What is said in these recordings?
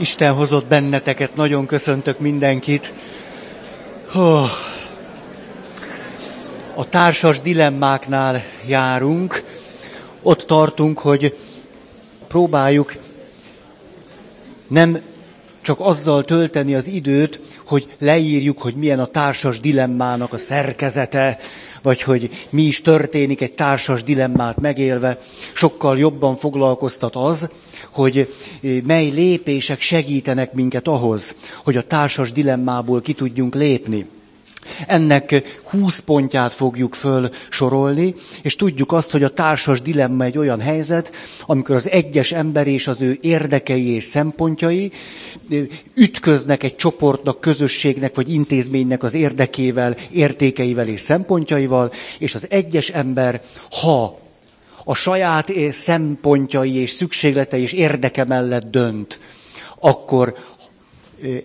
Isten hozott benneteket, nagyon köszöntök mindenkit. Oh. A társas dilemmáknál járunk. Ott tartunk, hogy próbáljuk nem csak azzal tölteni az időt, hogy leírjuk, hogy milyen a társas dilemmának a szerkezete, vagy hogy mi is történik egy társas dilemmát megélve, sokkal jobban foglalkoztat az, hogy eh, mely lépések segítenek minket ahhoz, hogy a társas dilemmából ki tudjunk lépni. Ennek 20 pontját fogjuk föl sorolni, és tudjuk azt, hogy a társas dilemma egy olyan helyzet, amikor az egyes ember és az ő érdekei és szempontjai ütköznek egy csoportnak, közösségnek vagy intézménynek az érdekével, értékeivel és szempontjaival, és az egyes ember, ha a saját szempontjai és szükségletei és érdeke mellett dönt, akkor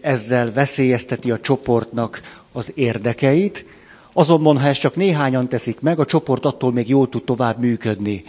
ezzel veszélyezteti a csoportnak az érdekeit, azonban, ha ezt csak néhányan teszik meg, a csoport attól még jól tud tovább működni.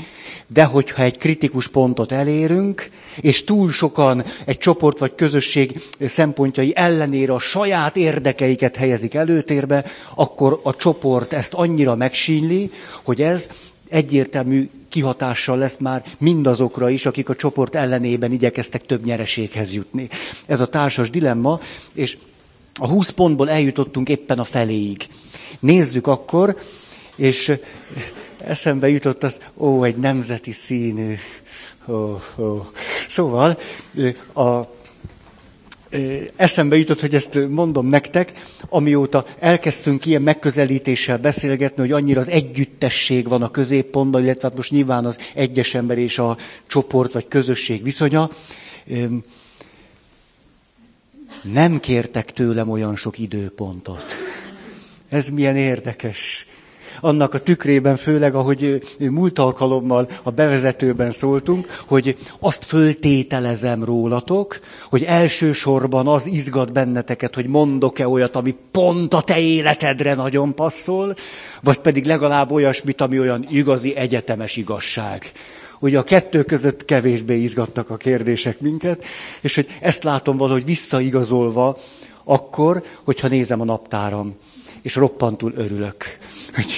De hogyha egy kritikus pontot elérünk, és túl sokan egy csoport vagy közösség szempontjai ellenére a saját érdekeiket helyezik előtérbe, akkor a csoport ezt annyira megsínli, hogy ez egyértelmű kihatással lesz már mindazokra is, akik a csoport ellenében igyekeztek több nyereséghez jutni. Ez a társas dilemma, és a 20 pontból eljutottunk éppen a feléig. Nézzük akkor, és eszembe jutott az, ó, egy nemzeti színű. Ó, ó. Szóval a, eszembe jutott, hogy ezt mondom nektek, amióta elkezdtünk ilyen megközelítéssel beszélgetni, hogy annyira az együttesség van a középpontban, illetve hát most nyilván az egyes ember és a csoport vagy közösség viszonya nem kértek tőlem olyan sok időpontot. Ez milyen érdekes. Annak a tükrében, főleg ahogy múlt alkalommal a bevezetőben szóltunk, hogy azt föltételezem rólatok, hogy elsősorban az izgat benneteket, hogy mondok-e olyat, ami pont a te életedre nagyon passzol, vagy pedig legalább olyasmit, ami olyan igazi egyetemes igazság. Ugye a kettő között kevésbé izgattak a kérdések minket, és hogy ezt látom valahogy visszaigazolva akkor, hogyha nézem a naptáram, és roppantul örülök, hogy,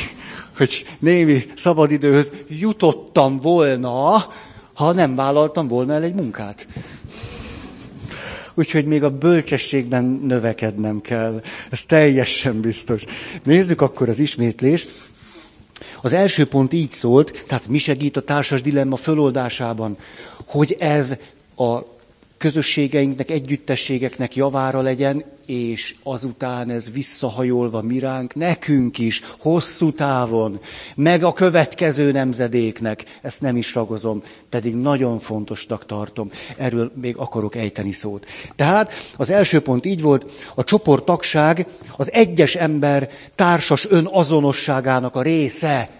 hogy némi szabadidőhöz jutottam volna, ha nem vállaltam volna el egy munkát. Úgyhogy még a bölcsességben növekednem kell. Ez teljesen biztos. Nézzük akkor az ismétlést. Az első pont így szólt, tehát mi segít a társas dilemma föloldásában, hogy ez a közösségeinknek, együttességeknek javára legyen, és azután ez visszahajolva miránk, nekünk is, hosszú távon, meg a következő nemzedéknek, ezt nem is ragozom, pedig nagyon fontosnak tartom, erről még akarok ejteni szót. Tehát az első pont így volt, a csoporttagság az egyes ember társas önazonosságának a része,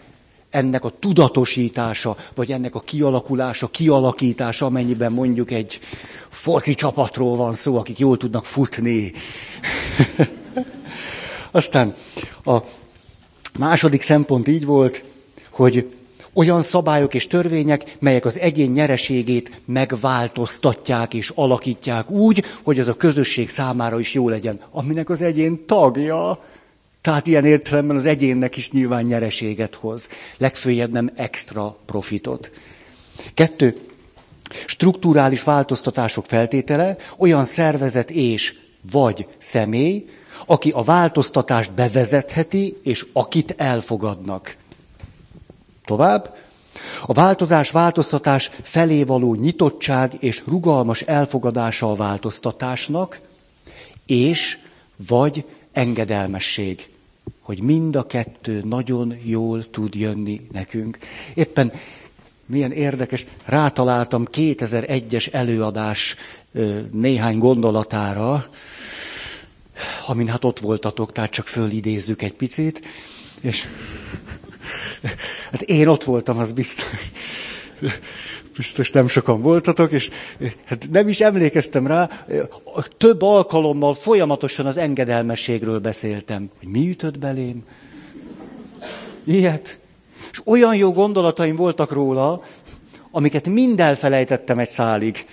ennek a tudatosítása, vagy ennek a kialakulása, kialakítása, amennyiben mondjuk egy foci csapatról van szó, akik jól tudnak futni. Aztán a második szempont így volt, hogy olyan szabályok és törvények, melyek az egyén nyereségét megváltoztatják és alakítják úgy, hogy ez a közösség számára is jó legyen, aminek az egyén tagja. Tehát ilyen értelemben az egyénnek is nyilván nyereséget hoz. Legfőjebb nem extra profitot. Kettő, strukturális változtatások feltétele olyan szervezet és vagy személy, aki a változtatást bevezetheti, és akit elfogadnak. Tovább. A változás, változtatás felé való nyitottság és rugalmas elfogadása a változtatásnak, és vagy engedelmesség, hogy mind a kettő nagyon jól tud jönni nekünk. Éppen milyen érdekes, rátaláltam 2001-es előadás néhány gondolatára, amin hát ott voltatok, tehát csak fölidézzük egy picit, és hát én ott voltam, az biztos biztos nem sokan voltatok, és hát nem is emlékeztem rá, több alkalommal folyamatosan az engedelmességről beszéltem. Hogy mi ütött belém? Ilyet. És olyan jó gondolataim voltak róla, amiket mind elfelejtettem egy szálig.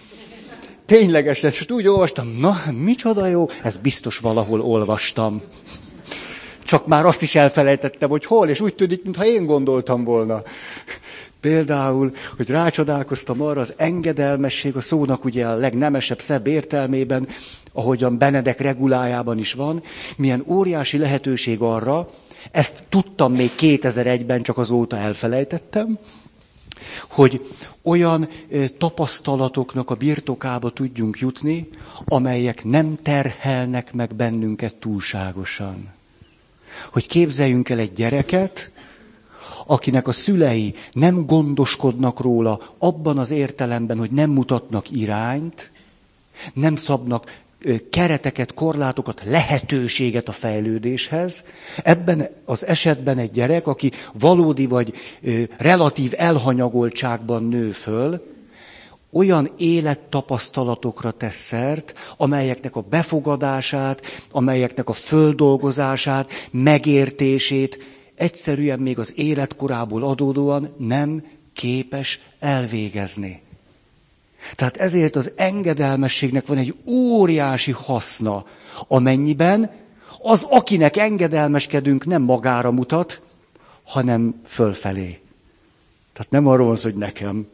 ténylegesen, és úgy olvastam, na, micsoda jó, ez biztos valahol olvastam. Csak már azt is elfelejtettem, hogy hol, és úgy tűnik, mintha én gondoltam volna. Például, hogy rácsodálkoztam arra, az engedelmesség a szónak ugye a legnemesebb, szebb értelmében, ahogyan Benedek regulájában is van, milyen óriási lehetőség arra, ezt tudtam még 2001-ben, csak azóta elfelejtettem, hogy olyan tapasztalatoknak a birtokába tudjunk jutni, amelyek nem terhelnek meg bennünket túlságosan. Hogy képzeljünk el egy gyereket, akinek a szülei nem gondoskodnak róla abban az értelemben, hogy nem mutatnak irányt, nem szabnak kereteket, korlátokat, lehetőséget a fejlődéshez. Ebben az esetben egy gyerek, aki valódi vagy relatív elhanyagoltságban nő föl, olyan élettapasztalatokra tesz szert, amelyeknek a befogadását, amelyeknek a földolgozását, megértését egyszerűen még az életkorából adódóan nem képes elvégezni. Tehát ezért az engedelmességnek van egy óriási haszna, amennyiben az, akinek engedelmeskedünk, nem magára mutat, hanem fölfelé. Tehát nem arról van hogy nekem,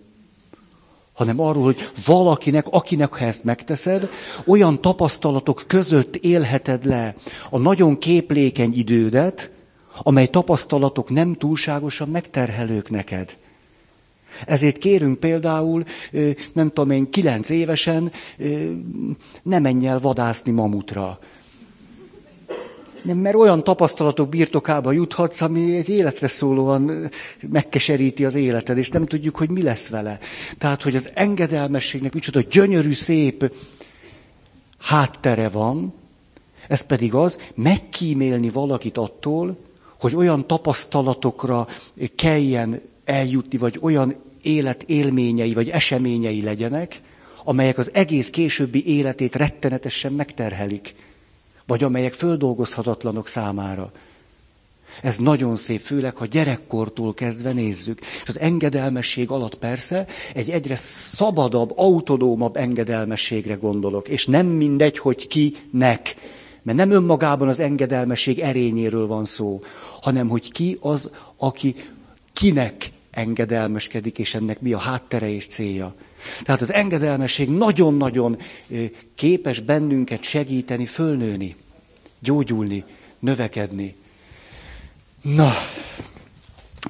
hanem arról, hogy valakinek, akinek ha ezt megteszed, olyan tapasztalatok között élheted le a nagyon képlékeny idődet, amely tapasztalatok nem túlságosan megterhelők neked. Ezért kérünk például, nem tudom én, kilenc évesen, ne menj el vadászni mamutra. Nem, mert olyan tapasztalatok birtokába juthatsz, ami egy életre szólóan megkeseríti az életed, és nem tudjuk, hogy mi lesz vele. Tehát, hogy az engedelmességnek micsoda gyönyörű, szép háttere van, ez pedig az, megkímélni valakit attól, hogy olyan tapasztalatokra kelljen eljutni, vagy olyan élet élményei, vagy eseményei legyenek, amelyek az egész későbbi életét rettenetesen megterhelik, vagy amelyek földolgozhatatlanok számára. Ez nagyon szép, főleg, ha gyerekkortól kezdve nézzük. És az engedelmesség alatt persze egy egyre szabadabb, autonómabb engedelmességre gondolok. És nem mindegy, hogy kinek. Mert nem önmagában az engedelmesség erényéről van szó, hanem hogy ki az, aki kinek engedelmeskedik, és ennek mi a háttere és célja. Tehát az engedelmesség nagyon-nagyon képes bennünket segíteni, fölnőni, gyógyulni, növekedni. Na,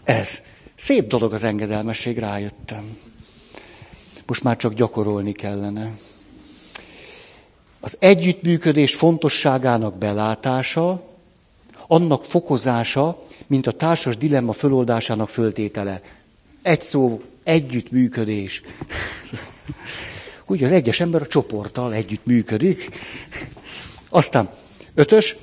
ez. Szép dolog az engedelmesség, rájöttem. Most már csak gyakorolni kellene. Az együttműködés fontosságának belátása, annak fokozása, mint a társas dilemma föloldásának föltétele. Egy szó, együttműködés. Úgy az egyes ember a csoporttal együtt működik. Aztán ötös,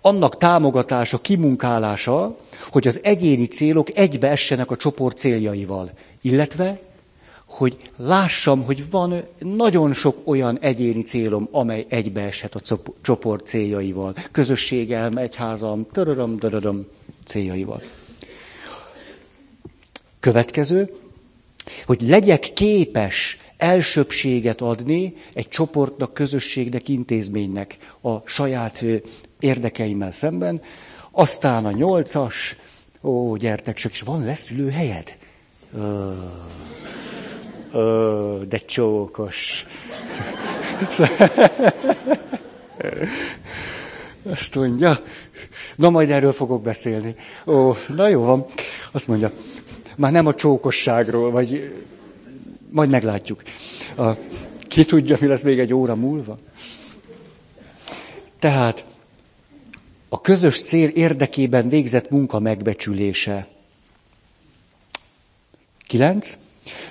annak támogatása, kimunkálása, hogy az egyéni célok egybeessenek a csoport céljaival, illetve hogy lássam, hogy van nagyon sok olyan egyéni célom, amely egybeeshet a csoport céljaival. Közösségem, egyházam, töröröm, döröröm céljaival. Következő, hogy legyek képes elsőbséget adni egy csoportnak, közösségnek, intézménynek a saját érdekeimmel szemben. Aztán a nyolcas, ó, gyertek csak, és van lesz ülőhelyed? Ö, ö, de csókos. Azt mondja, na majd erről fogok beszélni. Ó, na jó van. Azt mondja, már nem a csókosságról, vagy majd meglátjuk. A, ki tudja, mi lesz még egy óra múlva? Tehát a közös cél érdekében végzett munka megbecsülése. Kilenc.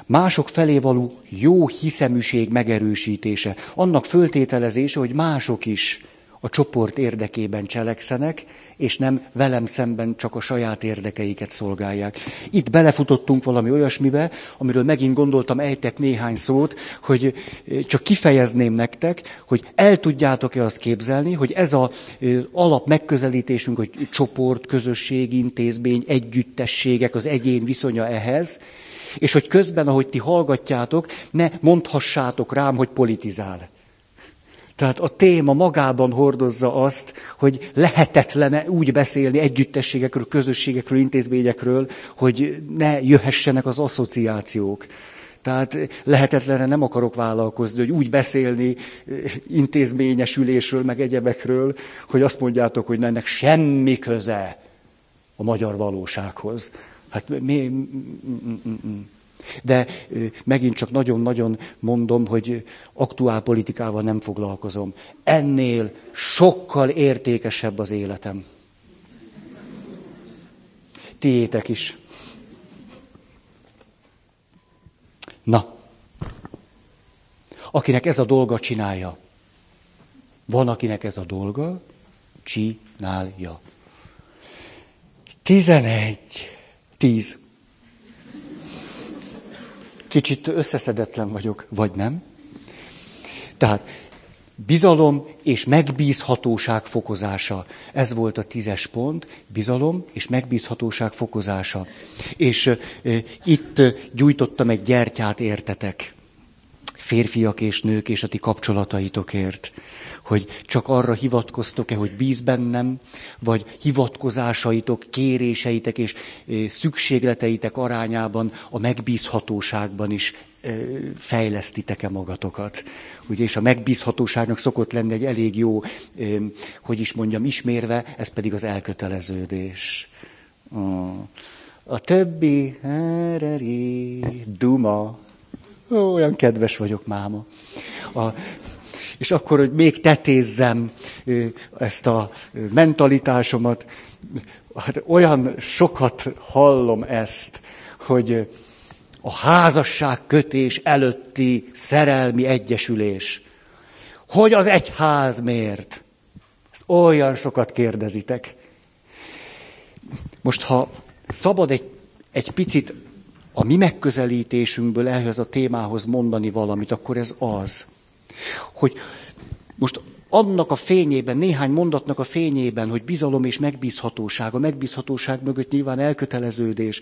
Mások felé való jó hiszeműség megerősítése. Annak föltételezése, hogy mások is a csoport érdekében cselekszenek, és nem velem szemben csak a saját érdekeiket szolgálják. Itt belefutottunk valami olyasmibe, amiről megint gondoltam, ejtek néhány szót, hogy csak kifejezném nektek, hogy el tudjátok-e azt képzelni, hogy ez az alap megközelítésünk, hogy csoport, közösség, intézmény, együttességek, az egyén viszonya ehhez, és hogy közben, ahogy ti hallgatjátok, ne mondhassátok rám, hogy politizál. Tehát a téma magában hordozza azt, hogy lehetetlene úgy beszélni együttességekről, közösségekről, intézményekről, hogy ne jöhessenek az asszociációk. Tehát lehetetlene nem akarok vállalkozni, hogy úgy beszélni eh, intézményesülésről, meg egyebekről, hogy azt mondjátok, hogy ennek semmi köze a magyar valósághoz. Hát mi... De megint csak nagyon-nagyon mondom, hogy aktuál politikával nem foglalkozom. Ennél sokkal értékesebb az életem. Tiétek is. Na, akinek ez a dolga csinálja. Van, akinek ez a dolga, csinálja. Tizenegy. Tíz. Kicsit összeszedetlen vagyok, vagy nem? Tehát bizalom és megbízhatóság fokozása. Ez volt a tízes pont, bizalom és megbízhatóság fokozása. És e, itt gyújtottam egy gyertyát, értetek. Férfiak és nők és a ti kapcsolataitokért hogy csak arra hivatkoztok-e, hogy bíz bennem, vagy hivatkozásaitok, kéréseitek és szükségleteitek arányában a megbízhatóságban is fejlesztitek-e magatokat. Ugye, és a megbízhatóságnak szokott lenni egy elég jó, hogy is mondjam, ismérve, ez pedig az elköteleződés. A többi, duma, olyan kedves vagyok máma. A, és akkor, hogy még tetézzem ezt a mentalitásomat, hát olyan sokat hallom ezt, hogy a házasság kötés előtti szerelmi egyesülés. Hogy az egyház miért? Ezt olyan sokat kérdezitek. Most, ha szabad egy, egy picit a mi megközelítésünkből ehhez a témához mondani valamit, akkor ez az, hogy most annak a fényében, néhány mondatnak a fényében, hogy bizalom és megbízhatóság, a megbízhatóság mögött nyilván elköteleződés,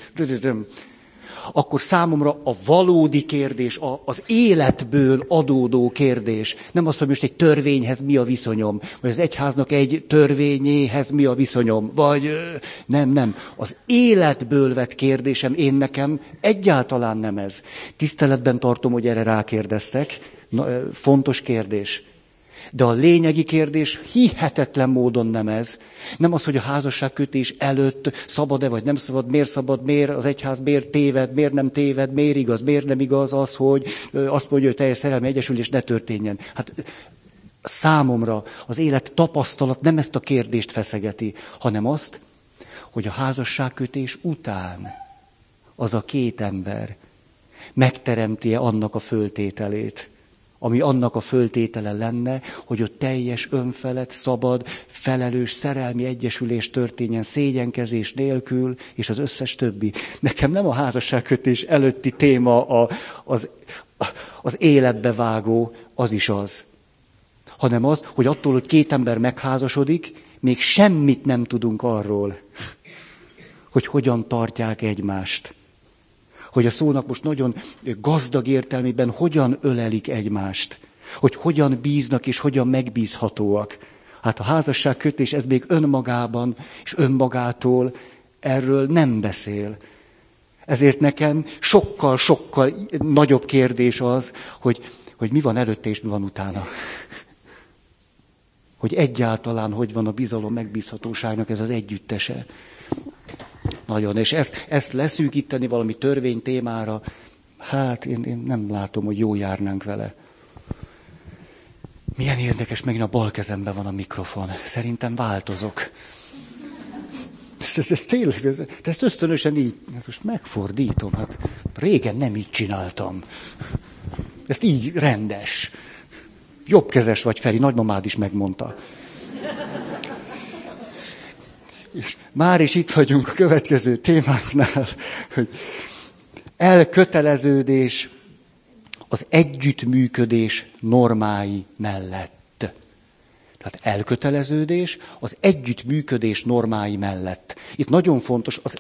akkor számomra a valódi kérdés, az életből adódó kérdés, nem az, hogy most egy törvényhez mi a viszonyom, vagy az egyháznak egy törvényéhez mi a viszonyom, vagy nem, nem. Az életből vett kérdésem én nekem egyáltalán nem ez. Tiszteletben tartom, hogy erre rákérdeztek, fontos kérdés. De a lényegi kérdés hihetetlen módon nem ez. Nem az, hogy a házasságkötés előtt szabad-e vagy nem szabad, miért szabad, miért az egyház miért téved, miért nem téved, miért igaz, miért nem igaz az, hogy azt mondja, hogy teljes szerelmi egyesülés ne történjen. Hát számomra az élet tapasztalat nem ezt a kérdést feszegeti, hanem azt, hogy a házasságkötés után az a két ember megteremti-e annak a föltételét, ami annak a föltétele lenne, hogy ott teljes, önfelett, szabad, felelős, szerelmi egyesülés történjen szégyenkezés nélkül, és az összes többi. Nekem nem a házasságkötés előtti téma a, az, az életbe vágó, az is az, hanem az, hogy attól, hogy két ember megházasodik, még semmit nem tudunk arról, hogy hogyan tartják egymást hogy a szónak most nagyon gazdag értelmében hogyan ölelik egymást, hogy hogyan bíznak és hogyan megbízhatóak. Hát a házasságkötés ez még önmagában és önmagától erről nem beszél. Ezért nekem sokkal-sokkal nagyobb kérdés az, hogy, hogy mi van előtte és mi van utána. Hogy egyáltalán hogy van a bizalom megbízhatóságnak ez az együttese. Nagyon. És ezt, ezt leszűkíteni valami törvény témára, hát én, én nem látom, hogy jó járnánk vele. Milyen érdekes, megint a bal kezemben van a mikrofon. Szerintem változok. Ez, ez, ez tényleg, ez, ezt ösztönösen így, hát most megfordítom, hát régen nem így csináltam. Ezt így rendes. Jobbkezes vagy, Feri, nagymamád is megmondta. És már is itt vagyunk a következő témáknál, hogy elköteleződés az együttműködés normái mellett. Tehát elköteleződés az együttműködés normái mellett. Itt nagyon fontos, az,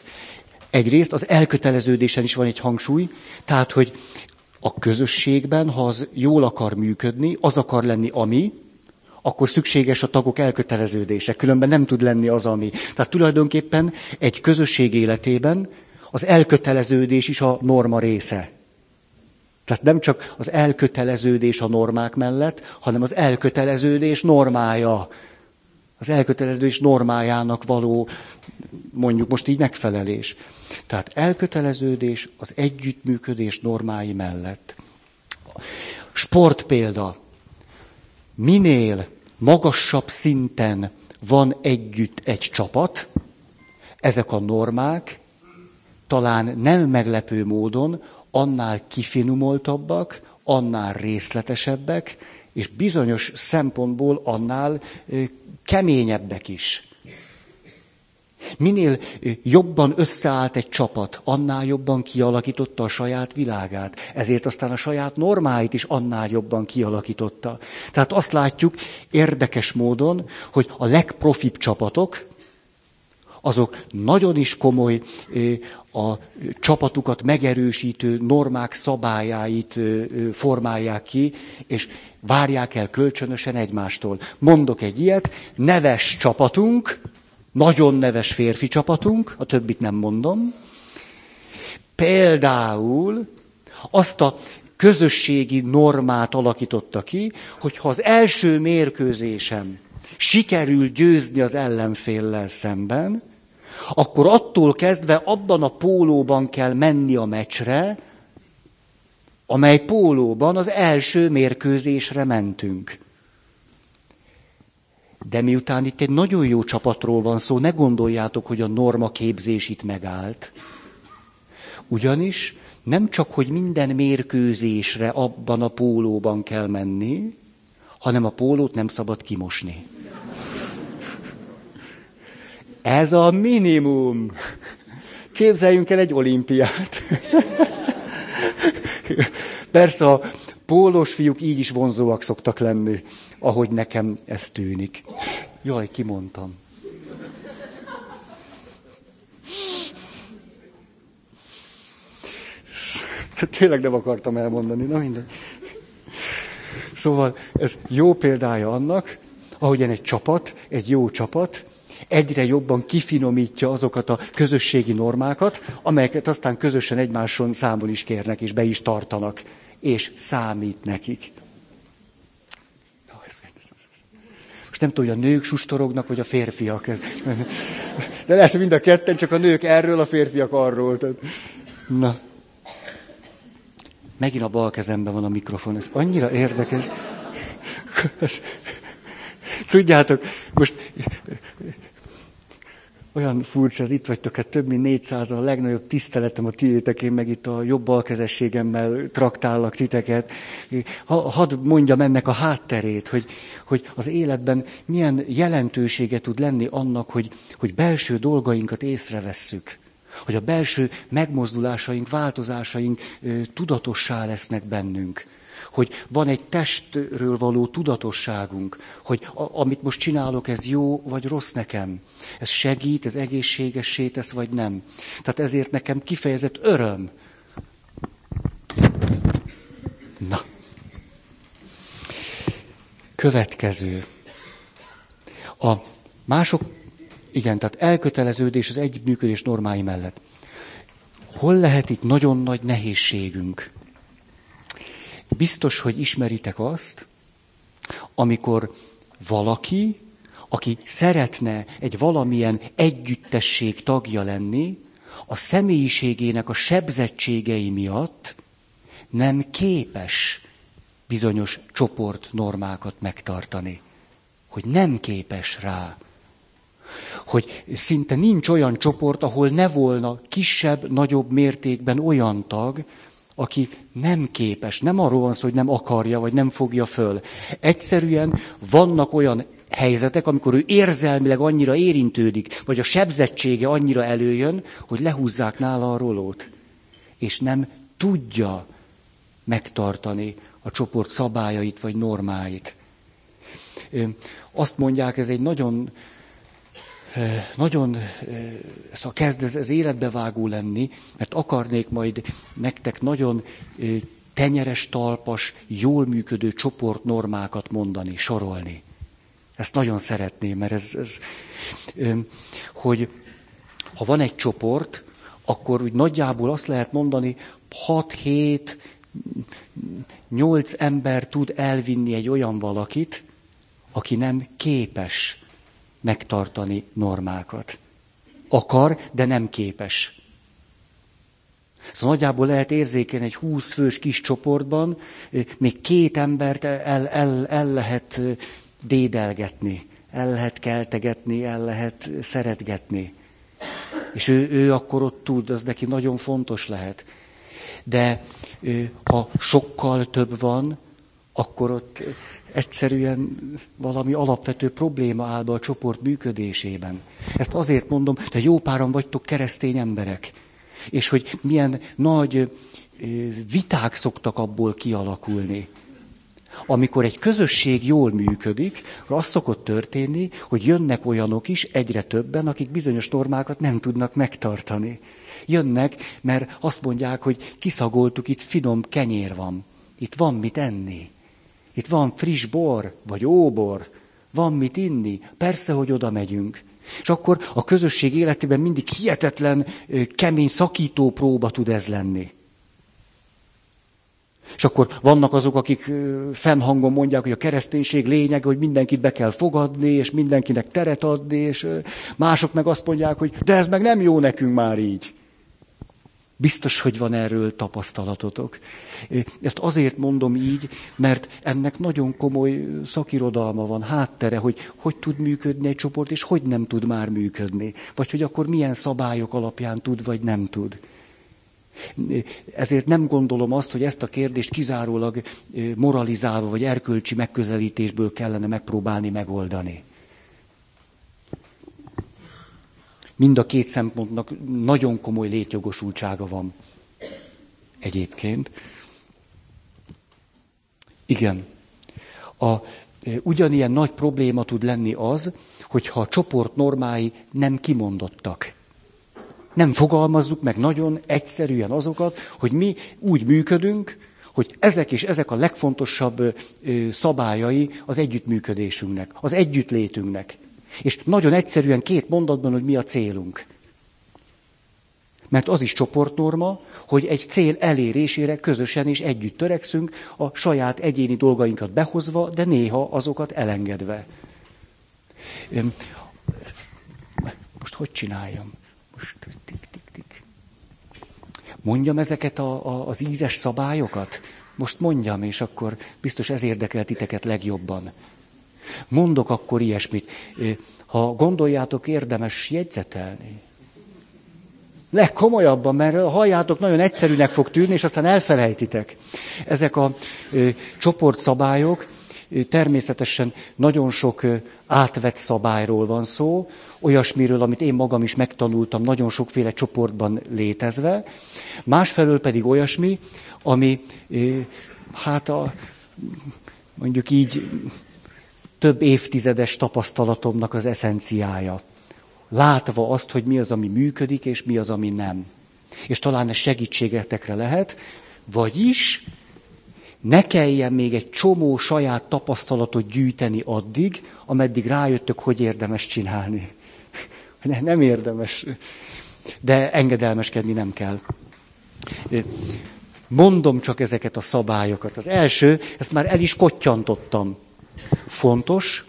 egyrészt az elköteleződésen is van egy hangsúly, tehát, hogy a közösségben, ha az jól akar működni, az akar lenni, ami, akkor szükséges a tagok elköteleződése, különben nem tud lenni az, ami. Tehát tulajdonképpen egy közösség életében az elköteleződés is a norma része. Tehát nem csak az elköteleződés a normák mellett, hanem az elköteleződés normája. Az elköteleződés normájának való, mondjuk most így megfelelés. Tehát elköteleződés az együttműködés normái mellett. Sport példa. Minél magasabb szinten van együtt egy csapat, ezek a normák talán nem meglepő módon annál kifinomultabbak, annál részletesebbek, és bizonyos szempontból annál keményebbek is. Minél jobban összeállt egy csapat, annál jobban kialakította a saját világát. Ezért aztán a saját normáit is annál jobban kialakította. Tehát azt látjuk érdekes módon, hogy a legprofibb csapatok, azok nagyon is komoly a csapatukat megerősítő normák szabályáit formálják ki, és várják el kölcsönösen egymástól. Mondok egy ilyet, neves csapatunk, nagyon neves férfi csapatunk, a többit nem mondom. Például azt a közösségi normát alakította ki, hogy ha az első mérkőzésem sikerül győzni az ellenféllel szemben, akkor attól kezdve abban a pólóban kell menni a meccsre, amely pólóban az első mérkőzésre mentünk. De miután itt egy nagyon jó csapatról van szó, ne gondoljátok, hogy a norma képzés itt megállt. Ugyanis nem csak, hogy minden mérkőzésre abban a pólóban kell menni, hanem a pólót nem szabad kimosni. Ez a minimum. Képzeljünk el egy olimpiát. Persze a pólós fiúk így is vonzóak szoktak lenni, ahogy nekem ez tűnik. Jaj, kimondtam. Tényleg nem akartam elmondani, na mindegy. Szóval ez jó példája annak, ahogyan egy csapat, egy jó csapat, egyre jobban kifinomítja azokat a közösségi normákat, amelyeket aztán közösen egymáson számon is kérnek, és be is tartanak, és számít nekik. Most nem tudom, hogy a nők sustorognak, vagy a férfiak. De lehet, hogy mind a ketten, csak a nők erről, a férfiak arról. Na. Megint a bal kezemben van a mikrofon, ez annyira érdekes. Tudjátok, most olyan furcsa, itt vagytok, hát több mint 400 a legnagyobb tiszteletem a tiétek, én meg itt a jobb balkezességemmel traktállak titeket. Ha, hadd mondjam ennek a hátterét, hogy, hogy az életben milyen jelentősége tud lenni annak, hogy, hogy belső dolgainkat észrevesszük. Hogy a belső megmozdulásaink, változásaink tudatossá lesznek bennünk hogy van egy testről való tudatosságunk, hogy a, amit most csinálok, ez jó vagy rossz nekem. Ez segít, ez egészségessé tesz, vagy nem. Tehát ezért nekem kifejezett öröm. Na. Következő. A mások, igen, tehát elköteleződés az együttműködés normái mellett. Hol lehet itt nagyon nagy nehézségünk? Biztos, hogy ismeritek azt, amikor valaki, aki szeretne egy valamilyen együttesség tagja lenni, a személyiségének a sebzettségei miatt nem képes bizonyos csoportnormákat megtartani. Hogy nem képes rá. Hogy szinte nincs olyan csoport, ahol ne volna kisebb, nagyobb mértékben olyan tag, aki nem képes, nem arról van szó, hogy nem akarja, vagy nem fogja föl. Egyszerűen vannak olyan helyzetek, amikor ő érzelmileg annyira érintődik, vagy a sebzettsége annyira előjön, hogy lehúzzák nála a rolót, és nem tudja megtartani a csoport szabályait vagy normáit. Azt mondják, ez egy nagyon, nagyon, a kezd ez, ez életbevágó lenni, mert akarnék majd nektek nagyon tenyeres, talpas, jól működő csoportnormákat mondani, sorolni. Ezt nagyon szeretném, mert ez, ez hogy ha van egy csoport, akkor úgy nagyjából azt lehet mondani, 6-7, 8 ember tud elvinni egy olyan valakit, aki nem képes megtartani normákat. Akar, de nem képes. Szóval nagyjából lehet érzékeny egy 20 fős kis csoportban, még két embert el, el, el lehet dédelgetni, el lehet keltegetni, el lehet szeretgetni. És ő, ő akkor ott tud, az neki nagyon fontos lehet. De ha sokkal több van, akkor ott egyszerűen valami alapvető probléma áll be a csoport működésében. Ezt azért mondom, hogy jó páran vagytok keresztény emberek, és hogy milyen nagy viták szoktak abból kialakulni. Amikor egy közösség jól működik, az szokott történni, hogy jönnek olyanok is, egyre többen, akik bizonyos normákat nem tudnak megtartani. Jönnek, mert azt mondják, hogy kiszagoltuk, itt finom kenyér van. Itt van mit enni. Itt van friss bor, vagy óbor. Van mit inni. Persze, hogy oda megyünk. És akkor a közösség életében mindig hihetetlen, kemény szakító próba tud ez lenni. És akkor vannak azok, akik fennhangon mondják, hogy a kereszténység lényeg, hogy mindenkit be kell fogadni, és mindenkinek teret adni, és mások meg azt mondják, hogy de ez meg nem jó nekünk már így. Biztos, hogy van erről tapasztalatotok. Ezt azért mondom így, mert ennek nagyon komoly szakirodalma van, háttere, hogy hogy tud működni egy csoport, és hogy nem tud már működni. Vagy hogy akkor milyen szabályok alapján tud, vagy nem tud. Ezért nem gondolom azt, hogy ezt a kérdést kizárólag moralizálva vagy erkölcsi megközelítésből kellene megpróbálni megoldani. Mind a két szempontnak nagyon komoly létjogosultsága van. Egyébként. Igen. A, ugyanilyen nagy probléma tud lenni az, hogyha a csoport normái nem kimondottak nem fogalmazzuk meg nagyon egyszerűen azokat, hogy mi úgy működünk, hogy ezek és ezek a legfontosabb szabályai az együttműködésünknek, az együttlétünknek. És nagyon egyszerűen két mondatban, hogy mi a célunk. Mert az is csoportnorma, hogy egy cél elérésére közösen és együtt törekszünk, a saját egyéni dolgainkat behozva, de néha azokat elengedve. Most hogy csináljam? Most tik, tik, tik. Mondjam ezeket a, a, az ízes szabályokat? Most mondjam, és akkor biztos ez érdekel titeket legjobban. Mondok akkor ilyesmit. Ha gondoljátok, érdemes jegyzetelni. Legkomolyabban, mert halljátok, nagyon egyszerűnek fog tűnni, és aztán elfelejtitek. Ezek a ö, csoportszabályok, Természetesen nagyon sok átvett szabályról van szó, olyasmiről, amit én magam is megtanultam nagyon sokféle csoportban létezve, másfelől pedig olyasmi, ami hát a, mondjuk így több évtizedes tapasztalatomnak az eszenciája. Látva azt, hogy mi az, ami működik, és mi az, ami nem. És talán ez segítségetekre lehet, vagyis ne kelljen még egy csomó saját tapasztalatot gyűjteni addig, ameddig rájöttök, hogy érdemes csinálni. Ne, nem érdemes. De engedelmeskedni nem kell. Mondom csak ezeket a szabályokat. Az első, ezt már el is kottyantottam. Fontos,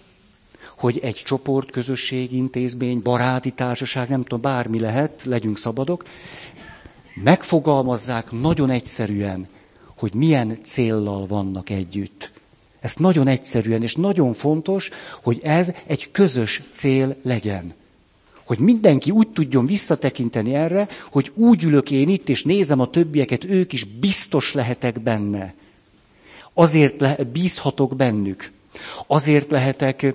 hogy egy csoport, közösség, intézmény, baráti társaság, nem tudom, bármi lehet, legyünk szabadok, megfogalmazzák nagyon egyszerűen, hogy milyen céllal vannak együtt. Ez nagyon egyszerűen, és nagyon fontos, hogy ez egy közös cél legyen. Hogy mindenki úgy tudjon visszatekinteni erre, hogy úgy ülök én itt, és nézem a többieket, ők is biztos lehetek benne. Azért le, bízhatok bennük. Azért lehetek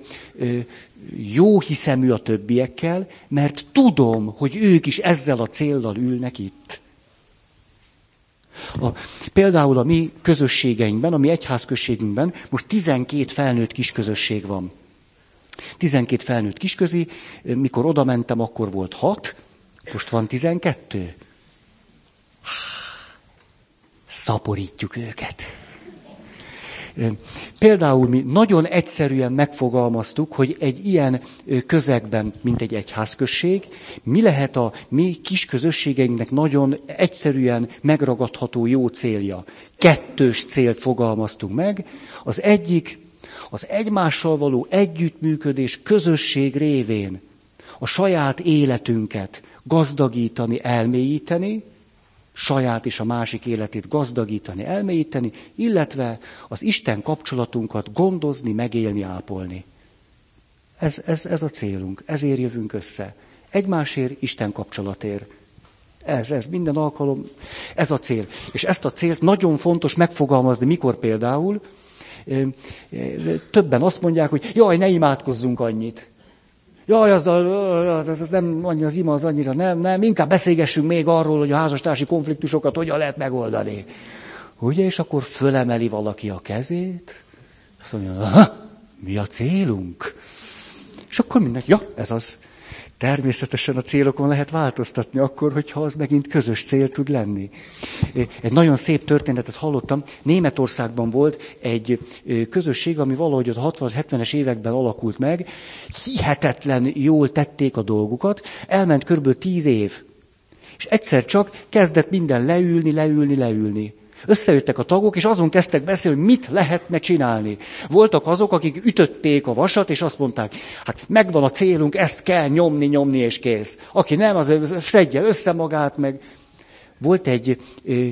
jó hiszemű a többiekkel, mert tudom, hogy ők is ezzel a céllal ülnek itt. A, például a mi közösségeinkben, a mi egyházközségünkben most 12 felnőtt kisközösség van. 12 felnőtt kisközi, mikor oda mentem, akkor volt 6, most van 12. Szaporítjuk őket. Például mi nagyon egyszerűen megfogalmaztuk, hogy egy ilyen közegben, mint egy egyházközség, mi lehet a mi kis közösségeinknek nagyon egyszerűen megragadható jó célja. Kettős célt fogalmaztunk meg. Az egyik az egymással való együttműködés közösség révén a saját életünket gazdagítani, elmélyíteni, saját és a másik életét gazdagítani, elmélyíteni, illetve az Isten kapcsolatunkat gondozni, megélni, ápolni. Ez, ez, ez a célunk, ezért jövünk össze. Egymásért, Isten kapcsolatért. Ez, ez minden alkalom, ez a cél. És ezt a célt nagyon fontos megfogalmazni, mikor például többen azt mondják, hogy jaj, ne imádkozzunk annyit. Jaj, az, az, az nem annyi az ima, az annyira nem, nem, inkább beszélgessünk még arról, hogy a házastársi konfliktusokat hogyan lehet megoldani. Ugye, és akkor fölemeli valaki a kezét, azt mondja, mi a célunk? És akkor mindenki, ja, ez az. Természetesen a célokon lehet változtatni akkor, hogyha az megint közös cél tud lenni. Egy nagyon szép történetet hallottam. Németországban volt egy közösség, ami valahogy a 60-70-es években alakult meg. Hihetetlen jól tették a dolgukat. Elment körülbelül tíz év. És egyszer csak kezdett minden leülni, leülni, leülni. Összejöttek a tagok, és azon kezdtek beszélni, hogy mit lehetne csinálni. Voltak azok, akik ütötték a vasat, és azt mondták, hát megvan a célunk, ezt kell nyomni, nyomni, és kész. Aki nem, az szedje össze magát, meg... Volt egy ö,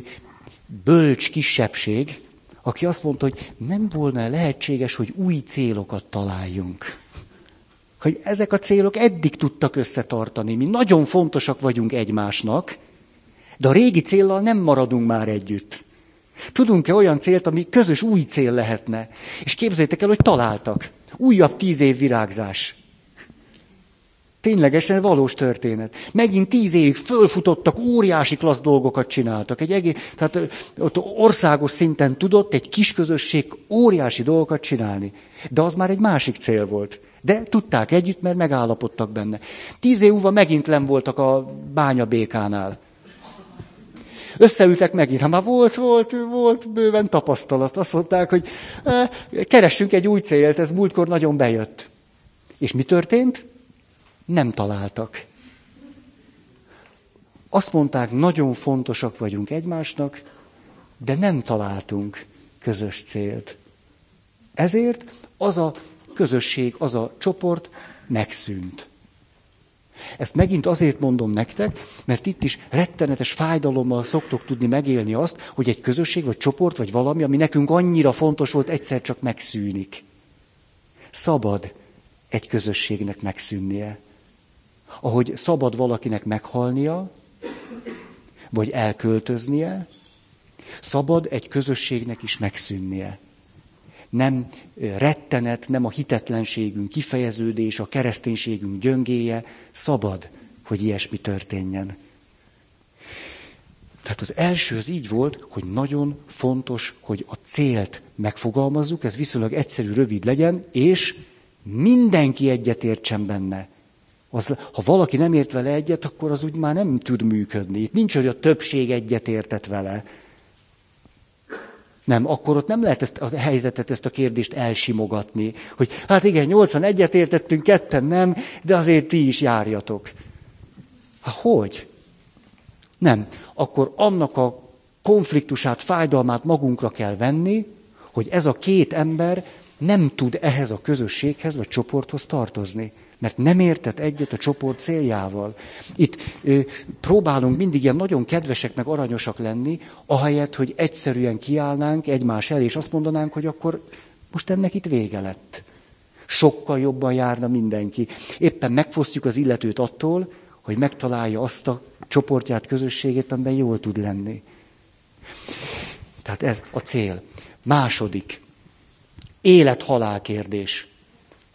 bölcs kisebbség, aki azt mondta, hogy nem volna lehetséges, hogy új célokat találjunk. Hogy ezek a célok eddig tudtak összetartani. Mi nagyon fontosak vagyunk egymásnak, de a régi céllal nem maradunk már együtt. Tudunk-e olyan célt, ami közös új cél lehetne? És képzeljétek el, hogy találtak. Újabb tíz év virágzás. Ténylegesen valós történet. Megint tíz évig fölfutottak, óriási klassz dolgokat csináltak. Egy egész, tehát ott országos szinten tudott egy kis közösség óriási dolgokat csinálni. De az már egy másik cél volt. De tudták együtt, mert megállapodtak benne. Tíz év múlva megint nem voltak a bányabékánál. Összeültek megint. Ha már volt, volt, volt bőven tapasztalat. Azt mondták, hogy keressünk egy új célt, ez múltkor nagyon bejött. És mi történt? Nem találtak. Azt mondták, nagyon fontosak vagyunk egymásnak, de nem találtunk közös célt. Ezért az a közösség, az a csoport megszűnt. Ezt megint azért mondom nektek, mert itt is rettenetes fájdalommal szoktok tudni megélni azt, hogy egy közösség, vagy csoport, vagy valami, ami nekünk annyira fontos volt, egyszer csak megszűnik. Szabad egy közösségnek megszűnnie. Ahogy szabad valakinek meghalnia, vagy elköltöznie, szabad egy közösségnek is megszűnnie nem rettenet, nem a hitetlenségünk kifejeződés, a kereszténységünk gyöngéje, szabad, hogy ilyesmi történjen. Tehát az első az így volt, hogy nagyon fontos, hogy a célt megfogalmazzuk, ez viszonylag egyszerű, rövid legyen, és mindenki egyetértsen benne. Az, ha valaki nem ért vele egyet, akkor az úgy már nem tud működni. Itt nincs, hogy a többség egyetértett vele. Nem, akkor ott nem lehet ezt a helyzetet, ezt a kérdést elsimogatni, hogy hát igen, 81-et értettünk, ketten nem, de azért ti is járjatok. Hát hogy? Nem. Akkor annak a konfliktusát, fájdalmát magunkra kell venni, hogy ez a két ember nem tud ehhez a közösséghez vagy csoporthoz tartozni mert nem értett egyet a csoport céljával. Itt ö, próbálunk mindig ilyen nagyon kedvesek meg aranyosak lenni, ahelyett, hogy egyszerűen kiállnánk egymás elé, és azt mondanánk, hogy akkor most ennek itt vége lett. Sokkal jobban járna mindenki. Éppen megfosztjuk az illetőt attól, hogy megtalálja azt a csoportját, közösségét, amiben jól tud lenni. Tehát ez a cél. Második. Élet-halál kérdés.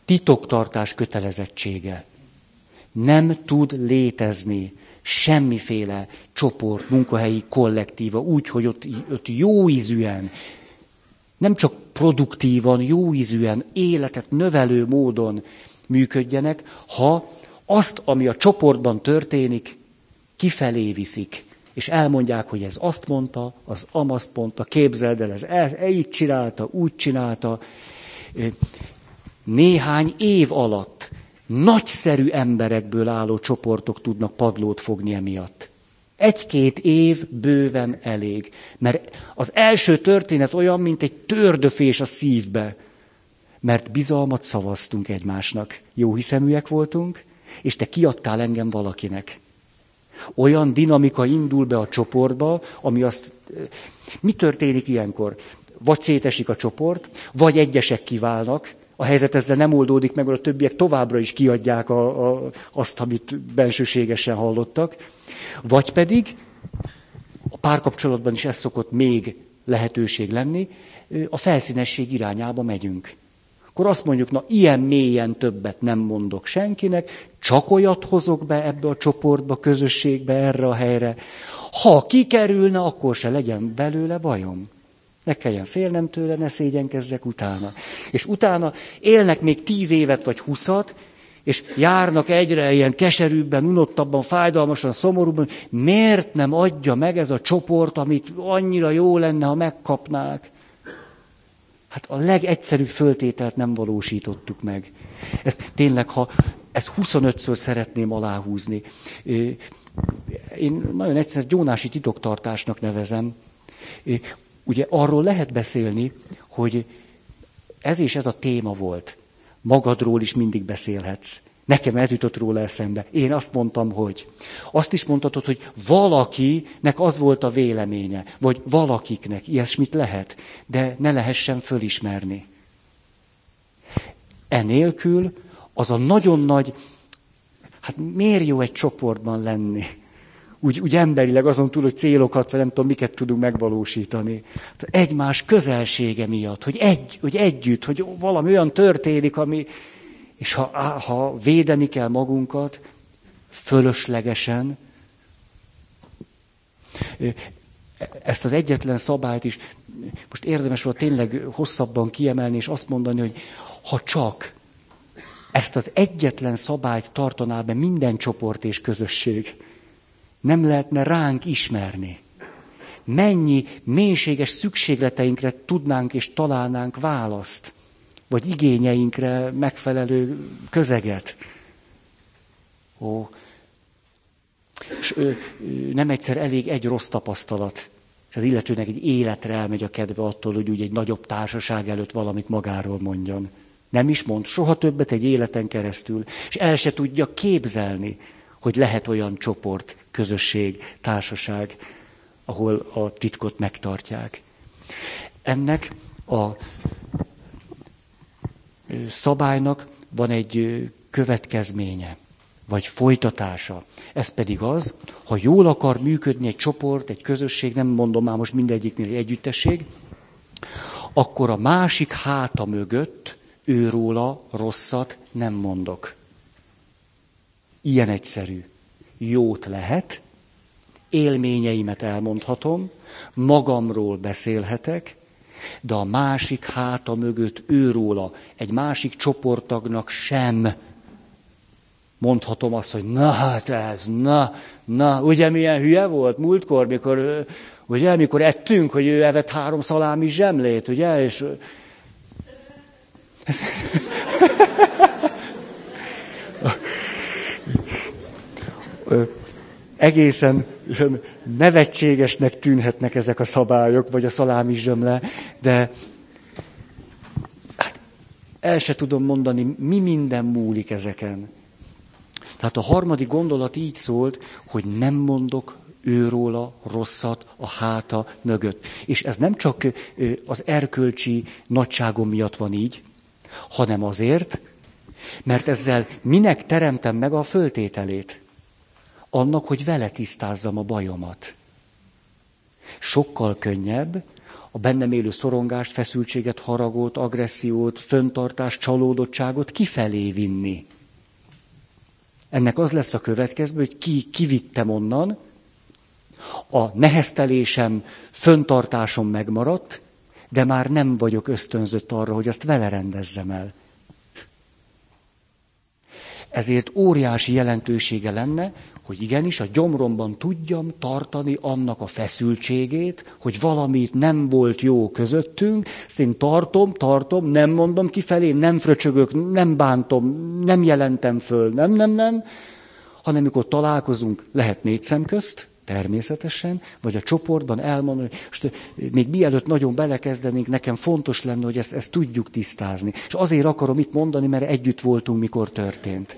Titoktartás kötelezettsége. Nem tud létezni semmiféle csoport, munkahelyi kollektíva, úgy, hogy ott, ott jó ízűen, nem csak produktívan, jó ízűen, életet növelő módon működjenek, ha azt, ami a csoportban történik, kifelé viszik, és elmondják, hogy ez azt mondta, az amaszt mondta, képzeld el, ez e így csinálta, úgy csinálta. Néhány év alatt nagyszerű emberekből álló csoportok tudnak padlót fogni emiatt. Egy-két év bőven elég. Mert az első történet olyan, mint egy tördöfés a szívbe. Mert bizalmat szavaztunk egymásnak. Jó hiszeműek voltunk, és te kiadtál engem valakinek. Olyan dinamika indul be a csoportba, ami azt... Mi történik ilyenkor? Vagy szétesik a csoport, vagy egyesek kiválnak, a helyzet ezzel nem oldódik meg, mert a többiek továbbra is kiadják a, a, azt, amit bensőségesen hallottak. Vagy pedig a párkapcsolatban is ez szokott még lehetőség lenni, a felszínesség irányába megyünk. Akkor azt mondjuk, na ilyen mélyen többet nem mondok senkinek, csak olyat hozok be ebbe a csoportba, közösségbe, erre a helyre. Ha kikerülne, akkor se legyen belőle bajom. Ne kelljen félnem tőle, ne szégyenkezzek utána. És utána élnek még tíz évet vagy huszat, és járnak egyre ilyen keserűbben, unottabban, fájdalmasan, szomorúban. Miért nem adja meg ez a csoport, amit annyira jó lenne, ha megkapnák? Hát a legegyszerűbb föltételt nem valósítottuk meg. Ezt tényleg, ha ezt 25-ször szeretném aláhúzni. Én nagyon egyszer ezt gyónási titoktartásnak nevezem. Ugye arról lehet beszélni, hogy ez és ez a téma volt. Magadról is mindig beszélhetsz. Nekem ez jutott róla eszembe. Én azt mondtam, hogy. Azt is mondhatod, hogy valakinek az volt a véleménye, vagy valakiknek, ilyesmit lehet, de ne lehessen fölismerni. Enélkül az a nagyon nagy, hát miért jó egy csoportban lenni? Úgy, úgy emberileg azon túl, hogy célokat, vagy nem tudom, miket tudunk megvalósítani. Hát egymás közelsége miatt, hogy, egy, hogy együtt, hogy valami olyan történik, ami, és ha, ha védeni kell magunkat, fölöslegesen, ezt az egyetlen szabályt is most érdemes volt tényleg hosszabban kiemelni, és azt mondani, hogy ha csak ezt az egyetlen szabályt tartaná be minden csoport és közösség, nem lehetne ránk ismerni. Mennyi mélységes szükségleteinkre tudnánk és találnánk választ, vagy igényeinkre megfelelő közeget. Ó, és ö, ö, nem egyszer elég egy rossz tapasztalat, és az illetőnek egy életre elmegy a kedve attól, hogy úgy egy nagyobb társaság előtt valamit magáról mondjon. Nem is mond soha többet egy életen keresztül, és el se tudja képzelni, hogy lehet olyan csoport, közösség, társaság, ahol a titkot megtartják. Ennek a szabálynak van egy következménye, vagy folytatása. Ez pedig az, ha jól akar működni egy csoport, egy közösség, nem mondom már most mindegyiknél egy együttesség, akkor a másik háta mögött őróla rosszat nem mondok. Ilyen egyszerű. Jót lehet, élményeimet elmondhatom, magamról beszélhetek, de a másik háta mögött őróla, egy másik csoporttagnak sem mondhatom azt, hogy na hát ez, na, na, ugye milyen hülye volt múltkor, mikor, ugye, mikor ettünk, hogy ő evett három szalámi zsemlét, ugye, és egészen nevetségesnek tűnhetnek ezek a szabályok, vagy a szalámi zsömle, de hát el se tudom mondani, mi minden múlik ezeken. Tehát a harmadik gondolat így szólt, hogy nem mondok őróla rosszat a háta mögött. És ez nem csak az erkölcsi nagyságom miatt van így, hanem azért, mert ezzel minek teremtem meg a föltételét? Annak, hogy vele tisztázzam a bajomat. Sokkal könnyebb a bennem élő szorongást, feszültséget, haragot, agressziót, föntartást, csalódottságot kifelé vinni. Ennek az lesz a következő, hogy ki, kivittem onnan, a neheztelésem, föntartásom megmaradt, de már nem vagyok ösztönzött arra, hogy azt vele rendezzem el. Ezért óriási jelentősége lenne, hogy igenis a gyomromban tudjam tartani annak a feszültségét, hogy valamit nem volt jó közöttünk, ezt én tartom, tartom, nem mondom kifelé, nem fröcsögök, nem bántom, nem jelentem föl, nem, nem, nem, hanem mikor találkozunk, lehet négy szem közt, természetesen, vagy a csoportban elmondani, és még mielőtt nagyon belekezdenénk, nekem fontos lenne, hogy ezt, ezt tudjuk tisztázni. És azért akarom itt mondani, mert együtt voltunk, mikor történt.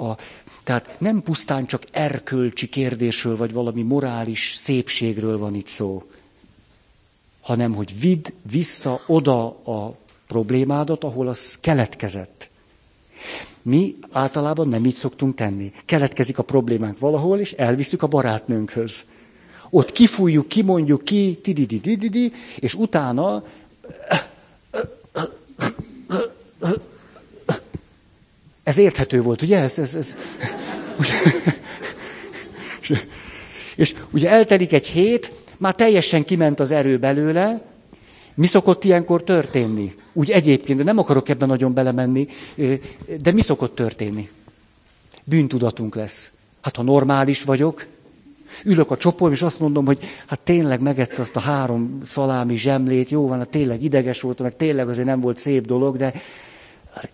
A, tehát nem pusztán csak erkölcsi kérdésről, vagy valami morális szépségről van itt szó, hanem hogy vidd vissza oda a problémádat, ahol az keletkezett. Mi általában nem így szoktunk tenni. Keletkezik a problémánk valahol, és elviszük a barátnőnkhöz. Ott kifújjuk, kimondjuk ki, tidididididi, és utána ez érthető volt, ugye? Ez, ez, ez. és ugye eltelik egy hét, már teljesen kiment az erő belőle. Mi szokott ilyenkor történni? Úgy egyébként, de nem akarok ebben nagyon belemenni, de mi szokott történni? Bűntudatunk lesz. Hát ha normális vagyok, ülök a csoport, és azt mondom, hogy hát tényleg megette azt a három szalámi zsemlét, jó van, hát tényleg ideges voltam, meg tényleg azért nem volt szép dolog, de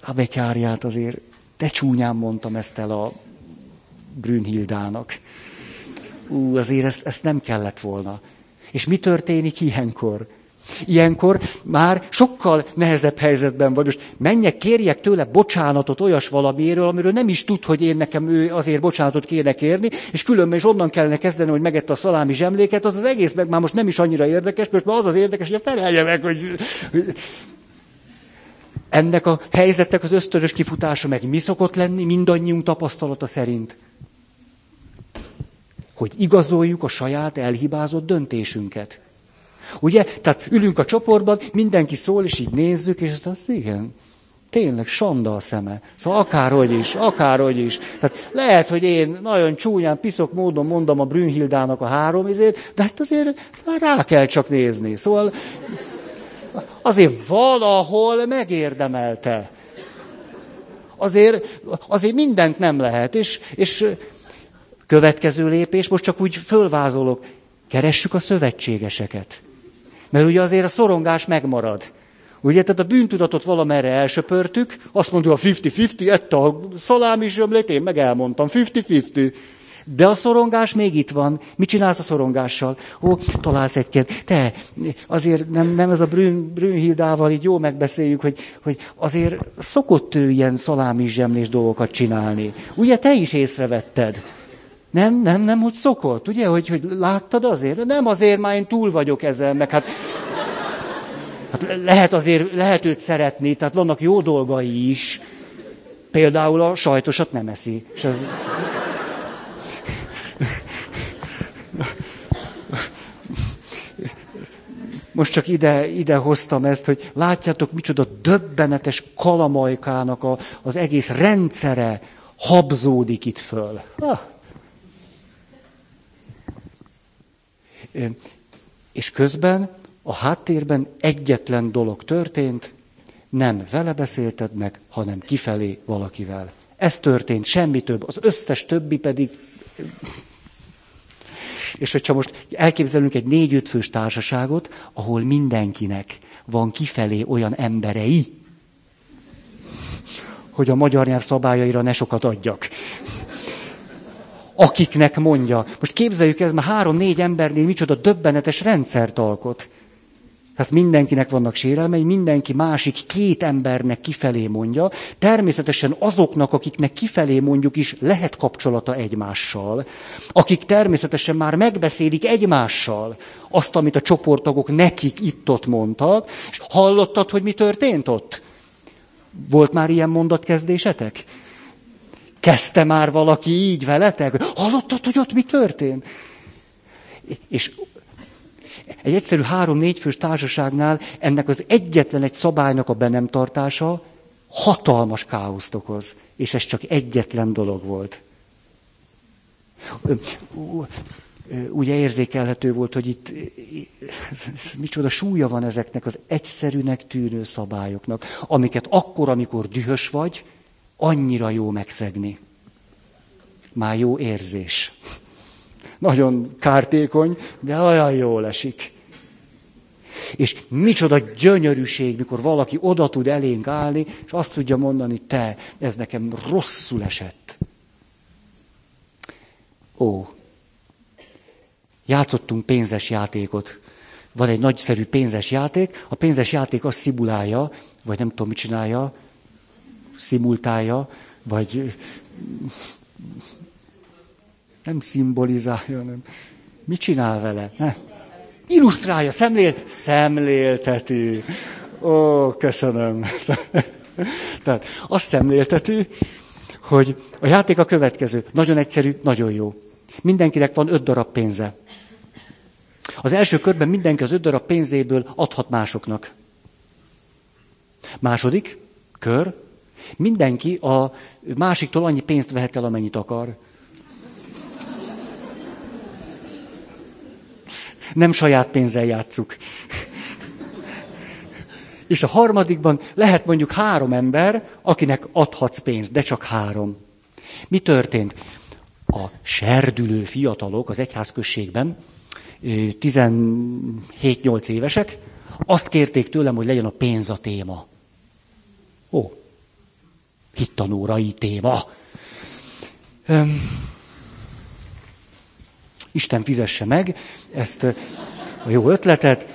a betyárját azért de csúnyán mondtam ezt el a Brünnhildának. Ú, azért ezt, ezt nem kellett volna. És mi történik ilyenkor? Ilyenkor már sokkal nehezebb helyzetben vagy. Most menjek, kérjek tőle bocsánatot olyas valamiről, amiről nem is tud, hogy én nekem ő azért bocsánatot kéne kérni, és különben is onnan kellene kezdeni, hogy megette a szalámi zsemléket, az az egész meg már most nem is annyira érdekes, most már az az érdekes, hogy a felelje meg, hogy ennek a helyzetnek az ösztönös kifutása meg mi szokott lenni mindannyiunk tapasztalata szerint? Hogy igazoljuk a saját elhibázott döntésünket. Ugye? Tehát ülünk a csoportban, mindenki szól, és így nézzük, és azt mondja, igen, tényleg sanda a szeme. Szóval akárhogy is, akárhogy is. Tehát lehet, hogy én nagyon csúnyán, piszok módon mondom a Brünnhildának a három izét, de hát azért rá kell csak nézni. Szóval azért valahol megérdemelte. Azért, azért mindent nem lehet. És, és következő lépés, most csak úgy fölvázolok, keressük a szövetségeseket. Mert ugye azért a szorongás megmarad. Ugye, tehát a bűntudatot valamerre elsöpörtük, azt mondja a 50-50, ette a szalámi zsömlét, én meg elmondtam, 50-50. De a szorongás még itt van. Mit csinálsz a szorongással? Ó, találsz egy Te, azért nem, nem ez a Brün, Brünhildával így jó megbeszéljük, hogy, hogy azért szokott ő ilyen szalámizsemlés dolgokat csinálni. Ugye te is észrevetted? Nem, nem, nem, hogy szokott, ugye, hogy, hogy láttad azért? Nem azért, már én túl vagyok ezen, meg hát, hát lehet azért, lehet őt szeretni, tehát vannak jó dolgai is. Például a sajtosat nem eszi. És az... Most csak ide, ide hoztam ezt, hogy látjátok, micsoda döbbenetes kalamajkának a, az egész rendszere habzódik itt föl. Ah. És közben a háttérben egyetlen dolog történt, nem vele beszélted meg, hanem kifelé valakivel. Ez történt, semmi több. Az összes többi pedig és hogyha most elképzelünk egy négy-öt fős társaságot, ahol mindenkinek van kifelé olyan emberei, hogy a magyar nyelv szabályaira ne sokat adjak. Akiknek mondja. Most képzeljük ez, már három-négy embernél micsoda döbbenetes rendszert alkot. Tehát mindenkinek vannak sérelmei, mindenki másik két embernek kifelé mondja. Természetesen azoknak, akiknek kifelé mondjuk is lehet kapcsolata egymással, akik természetesen már megbeszélik egymással azt, amit a csoporttagok nekik itt-ott mondtak, és hallottad, hogy mi történt ott? Volt már ilyen mondatkezdésetek? Kezdte már valaki így veletek? Hallottad, hogy ott mi történt? És egy egyszerű három-négy fős társaságnál ennek az egyetlen egy szabálynak a be nem tartása hatalmas káoszt okoz. És ez csak egyetlen dolog volt. Ugye érzékelhető volt, hogy itt micsoda súlya van ezeknek az egyszerűnek tűnő szabályoknak, amiket akkor, amikor dühös vagy, annyira jó megszegni. Már jó érzés. Nagyon kártékony, de olyan jól esik. És micsoda gyönyörűség, mikor valaki oda tud elénk állni, és azt tudja mondani, te, ez nekem rosszul esett. Ó, játszottunk pénzes játékot. Van egy nagyszerű pénzes játék, a pénzes játék azt szimulálja, vagy nem tudom, mit csinálja, szimultálja, vagy nem szimbolizálja, nem. Mit csinál vele? Ne? Illusztrálja, szemlél, szemlélteti. Ó, köszönöm. Tehát azt szemlélteti, hogy a játék a következő. Nagyon egyszerű, nagyon jó. Mindenkinek van öt darab pénze. Az első körben mindenki az öt darab pénzéből adhat másoknak. Második kör. Mindenki a másiktól annyi pénzt vehet el, amennyit akar. Nem saját pénzzel játszuk. És a harmadikban lehet mondjuk három ember, akinek adhatsz pénzt, de csak három. Mi történt? A serdülő fiatalok az egyházközségben, 17-8 évesek, azt kérték tőlem, hogy legyen a pénz a téma. Ó, hittanórai téma. Isten fizesse meg ezt a jó ötletet.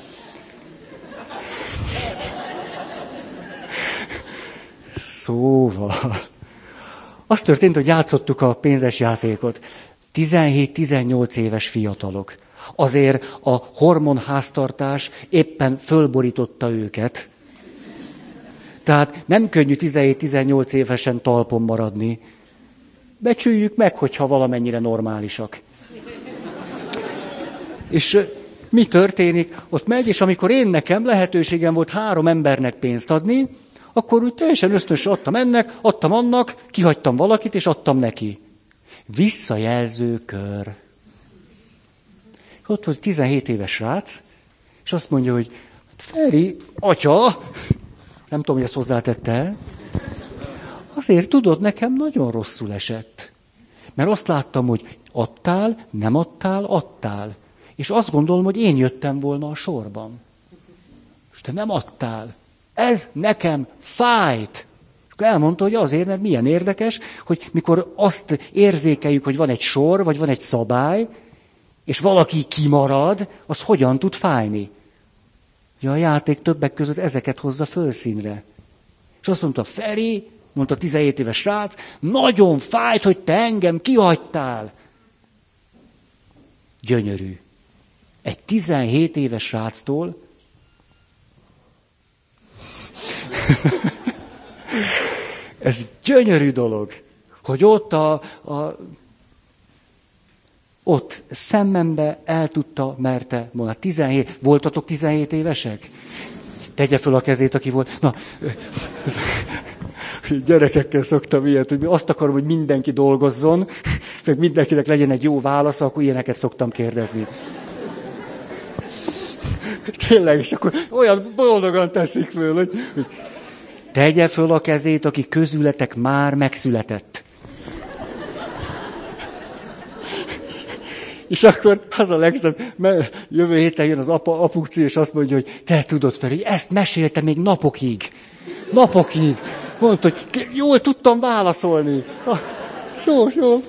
Szóval, az történt, hogy játszottuk a pénzes játékot. 17-18 éves fiatalok. Azért a hormonháztartás éppen fölborította őket. Tehát nem könnyű 17-18 évesen talpon maradni. Becsüljük meg, hogyha valamennyire normálisak. És mi történik? Ott megy, és amikor én nekem lehetőségem volt három embernek pénzt adni, akkor úgy teljesen ösztönös adtam ennek, adtam annak, kihagytam valakit, és adtam neki. Visszajelző kör. Ott volt 17 éves srác, és azt mondja, hogy Feri, atya, nem tudom, hogy ezt hozzátette, azért tudod, nekem nagyon rosszul esett. Mert azt láttam, hogy adtál, nem adtál, adtál. És azt gondolom, hogy én jöttem volna a sorban. És te nem adtál. Ez nekem fájt. És akkor elmondta, hogy azért, mert milyen érdekes, hogy mikor azt érzékeljük, hogy van egy sor, vagy van egy szabály, és valaki kimarad, az hogyan tud fájni? Ja, a játék többek között ezeket hozza fölszínre. És azt mondta, Feri, mondta 17 éves srác, nagyon fájt, hogy te engem kihagytál. Gyönyörű. Egy 17 éves sráctól ez gyönyörű dolog, hogy ott a, a ott szemmembe el tudta, merte mondani. 17, voltatok 17 évesek? Tegye fel a kezét, aki volt. Na, gyerekekkel szoktam ilyet, hogy azt akarom, hogy mindenki dolgozzon, meg mindenkinek legyen egy jó válasz, akkor ilyeneket szoktam kérdezni. Tényleg, és akkor olyan boldogan teszik föl, hogy tegye föl a kezét, aki közületek már megszületett. És akkor az a legszebb, mert jövő héten jön az apa, apuci, és azt mondja, hogy te tudod fel, hogy ezt mesélte még napokig. Napokig. Mondta, hogy jól tudtam válaszolni. Ah, jó, jó.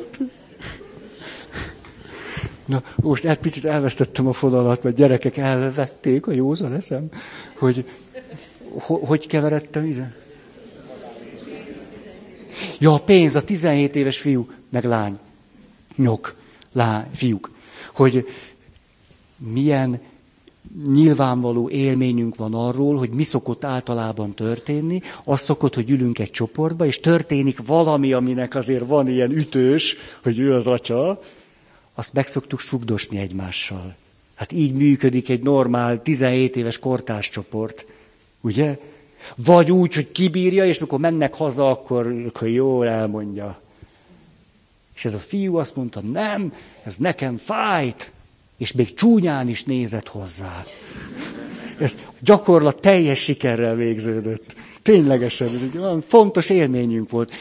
Na, most egy picit elvesztettem a fonalat, mert gyerekek elvették a józan eszem, hogy hogy keveredtem ide? Ja, a pénz, a 17 éves fiú, meg lány. Nyok, lány, fiúk. Hogy milyen nyilvánvaló élményünk van arról, hogy mi szokott általában történni. Az szokott, hogy ülünk egy csoportba, és történik valami, aminek azért van ilyen ütős, hogy ő az atya, azt meg szoktuk sugdosni egymással. Hát így működik egy normál 17 éves kortárscsoport. Ugye? Vagy úgy, hogy kibírja, és mikor mennek haza, akkor, akkor jól elmondja. És ez a fiú azt mondta, nem, ez nekem fájt, és még csúnyán is nézett hozzá. Ez gyakorlat teljes sikerrel végződött. Ténylegesen, ez egy olyan fontos élményünk volt.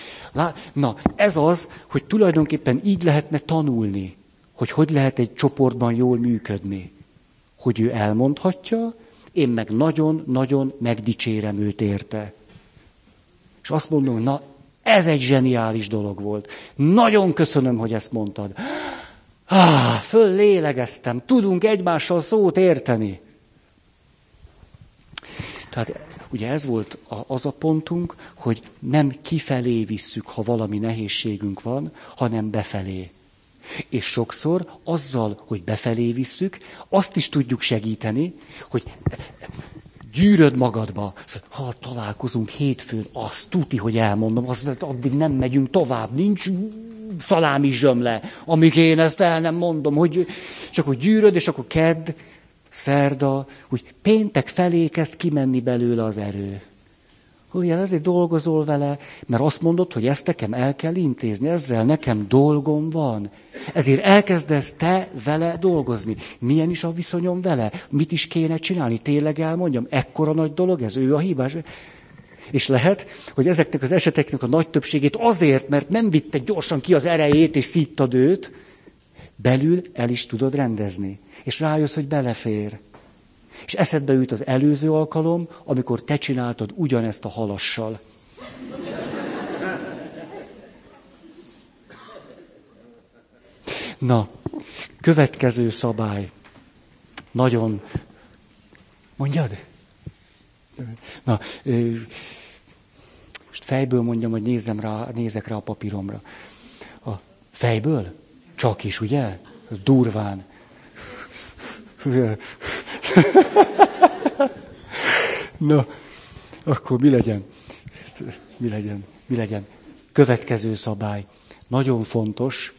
Na, ez az, hogy tulajdonképpen így lehetne tanulni, hogy hogy lehet egy csoportban jól működni. Hogy ő elmondhatja, én meg nagyon-nagyon megdicsérem őt érte. És azt mondom, na, ez egy zseniális dolog volt. Nagyon köszönöm, hogy ezt mondtad. Ah, föl lélegeztem, tudunk egymással szót érteni. Tehát ugye ez volt az a pontunk, hogy nem kifelé visszük, ha valami nehézségünk van, hanem befelé. És sokszor azzal, hogy befelé visszük, azt is tudjuk segíteni, hogy gyűröd magadba. Ha találkozunk hétfőn, azt tuti, hogy elmondom, azt addig nem megyünk tovább, nincs szalámi zsömle, amíg én ezt el nem mondom, hogy csak hogy gyűröd, és akkor kedd, szerda, hogy péntek felé kezd kimenni belőle az erő. Ugye ezért dolgozol vele, mert azt mondod, hogy ezt nekem el kell intézni, ezzel nekem dolgom van. Ezért elkezdesz te vele dolgozni. Milyen is a viszonyom vele? Mit is kéne csinálni? Tényleg elmondjam, ekkora nagy dolog ez, ő a hibás. És lehet, hogy ezeknek az eseteknek a nagy többségét azért, mert nem vitte gyorsan ki az erejét és szíttad őt, belül el is tudod rendezni. És rájössz, hogy belefér. És eszedbe jut az előző alkalom, amikor te csináltad ugyanezt a halassal. Na, következő szabály. Nagyon. Mondjad? Na, most fejből mondjam, hogy nézzem rá, nézek rá a papíromra. A fejből? Csak is, ugye? Durván. Na, akkor mi legyen? Mi legyen? Mi legyen? Következő szabály. Nagyon fontos,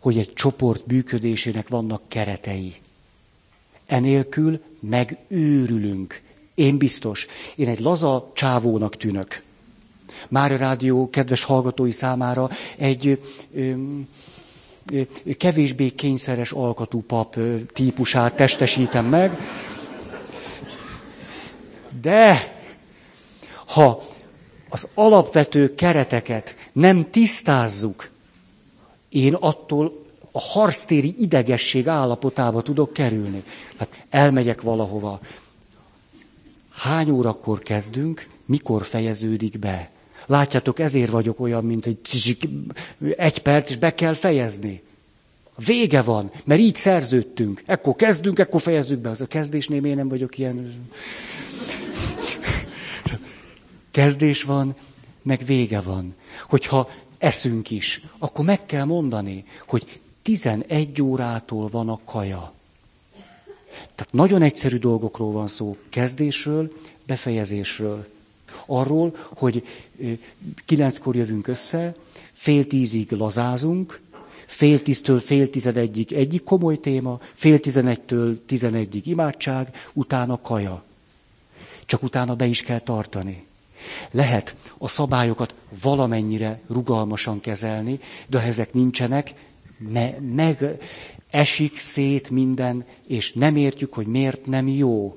hogy egy csoport működésének vannak keretei. Enélkül megőrülünk. Én biztos. Én egy laza csávónak tűnök. Már a rádió kedves hallgatói számára egy ö, ö, kevésbé kényszeres alkatú pap típusát testesítem meg. De ha az alapvető kereteket nem tisztázzuk, én attól a harctéri idegesség állapotába tudok kerülni. Hát elmegyek valahova. Hány órakor kezdünk, mikor fejeződik be? Látjátok, ezért vagyok olyan, mint egy egy perc, és be kell fejezni. Vége van, mert így szerződtünk. Ekkor kezdünk, ekkor fejezzük be. Az a kezdésnél én nem vagyok ilyen. Kezdés van, meg vége van. Hogyha eszünk is, akkor meg kell mondani, hogy 11 órától van a kaja. Tehát nagyon egyszerű dolgokról van szó. Kezdésről, befejezésről. Arról, hogy kilenckor jövünk össze, fél tízig lazázunk, fél tíztől fél tizedegyig egyik komoly téma, fél tizenegytől tizenegyig imádság, utána kaja. Csak utána be is kell tartani. Lehet a szabályokat valamennyire rugalmasan kezelni, de ha ezek nincsenek, me- meg esik szét minden, és nem értjük, hogy miért nem jó.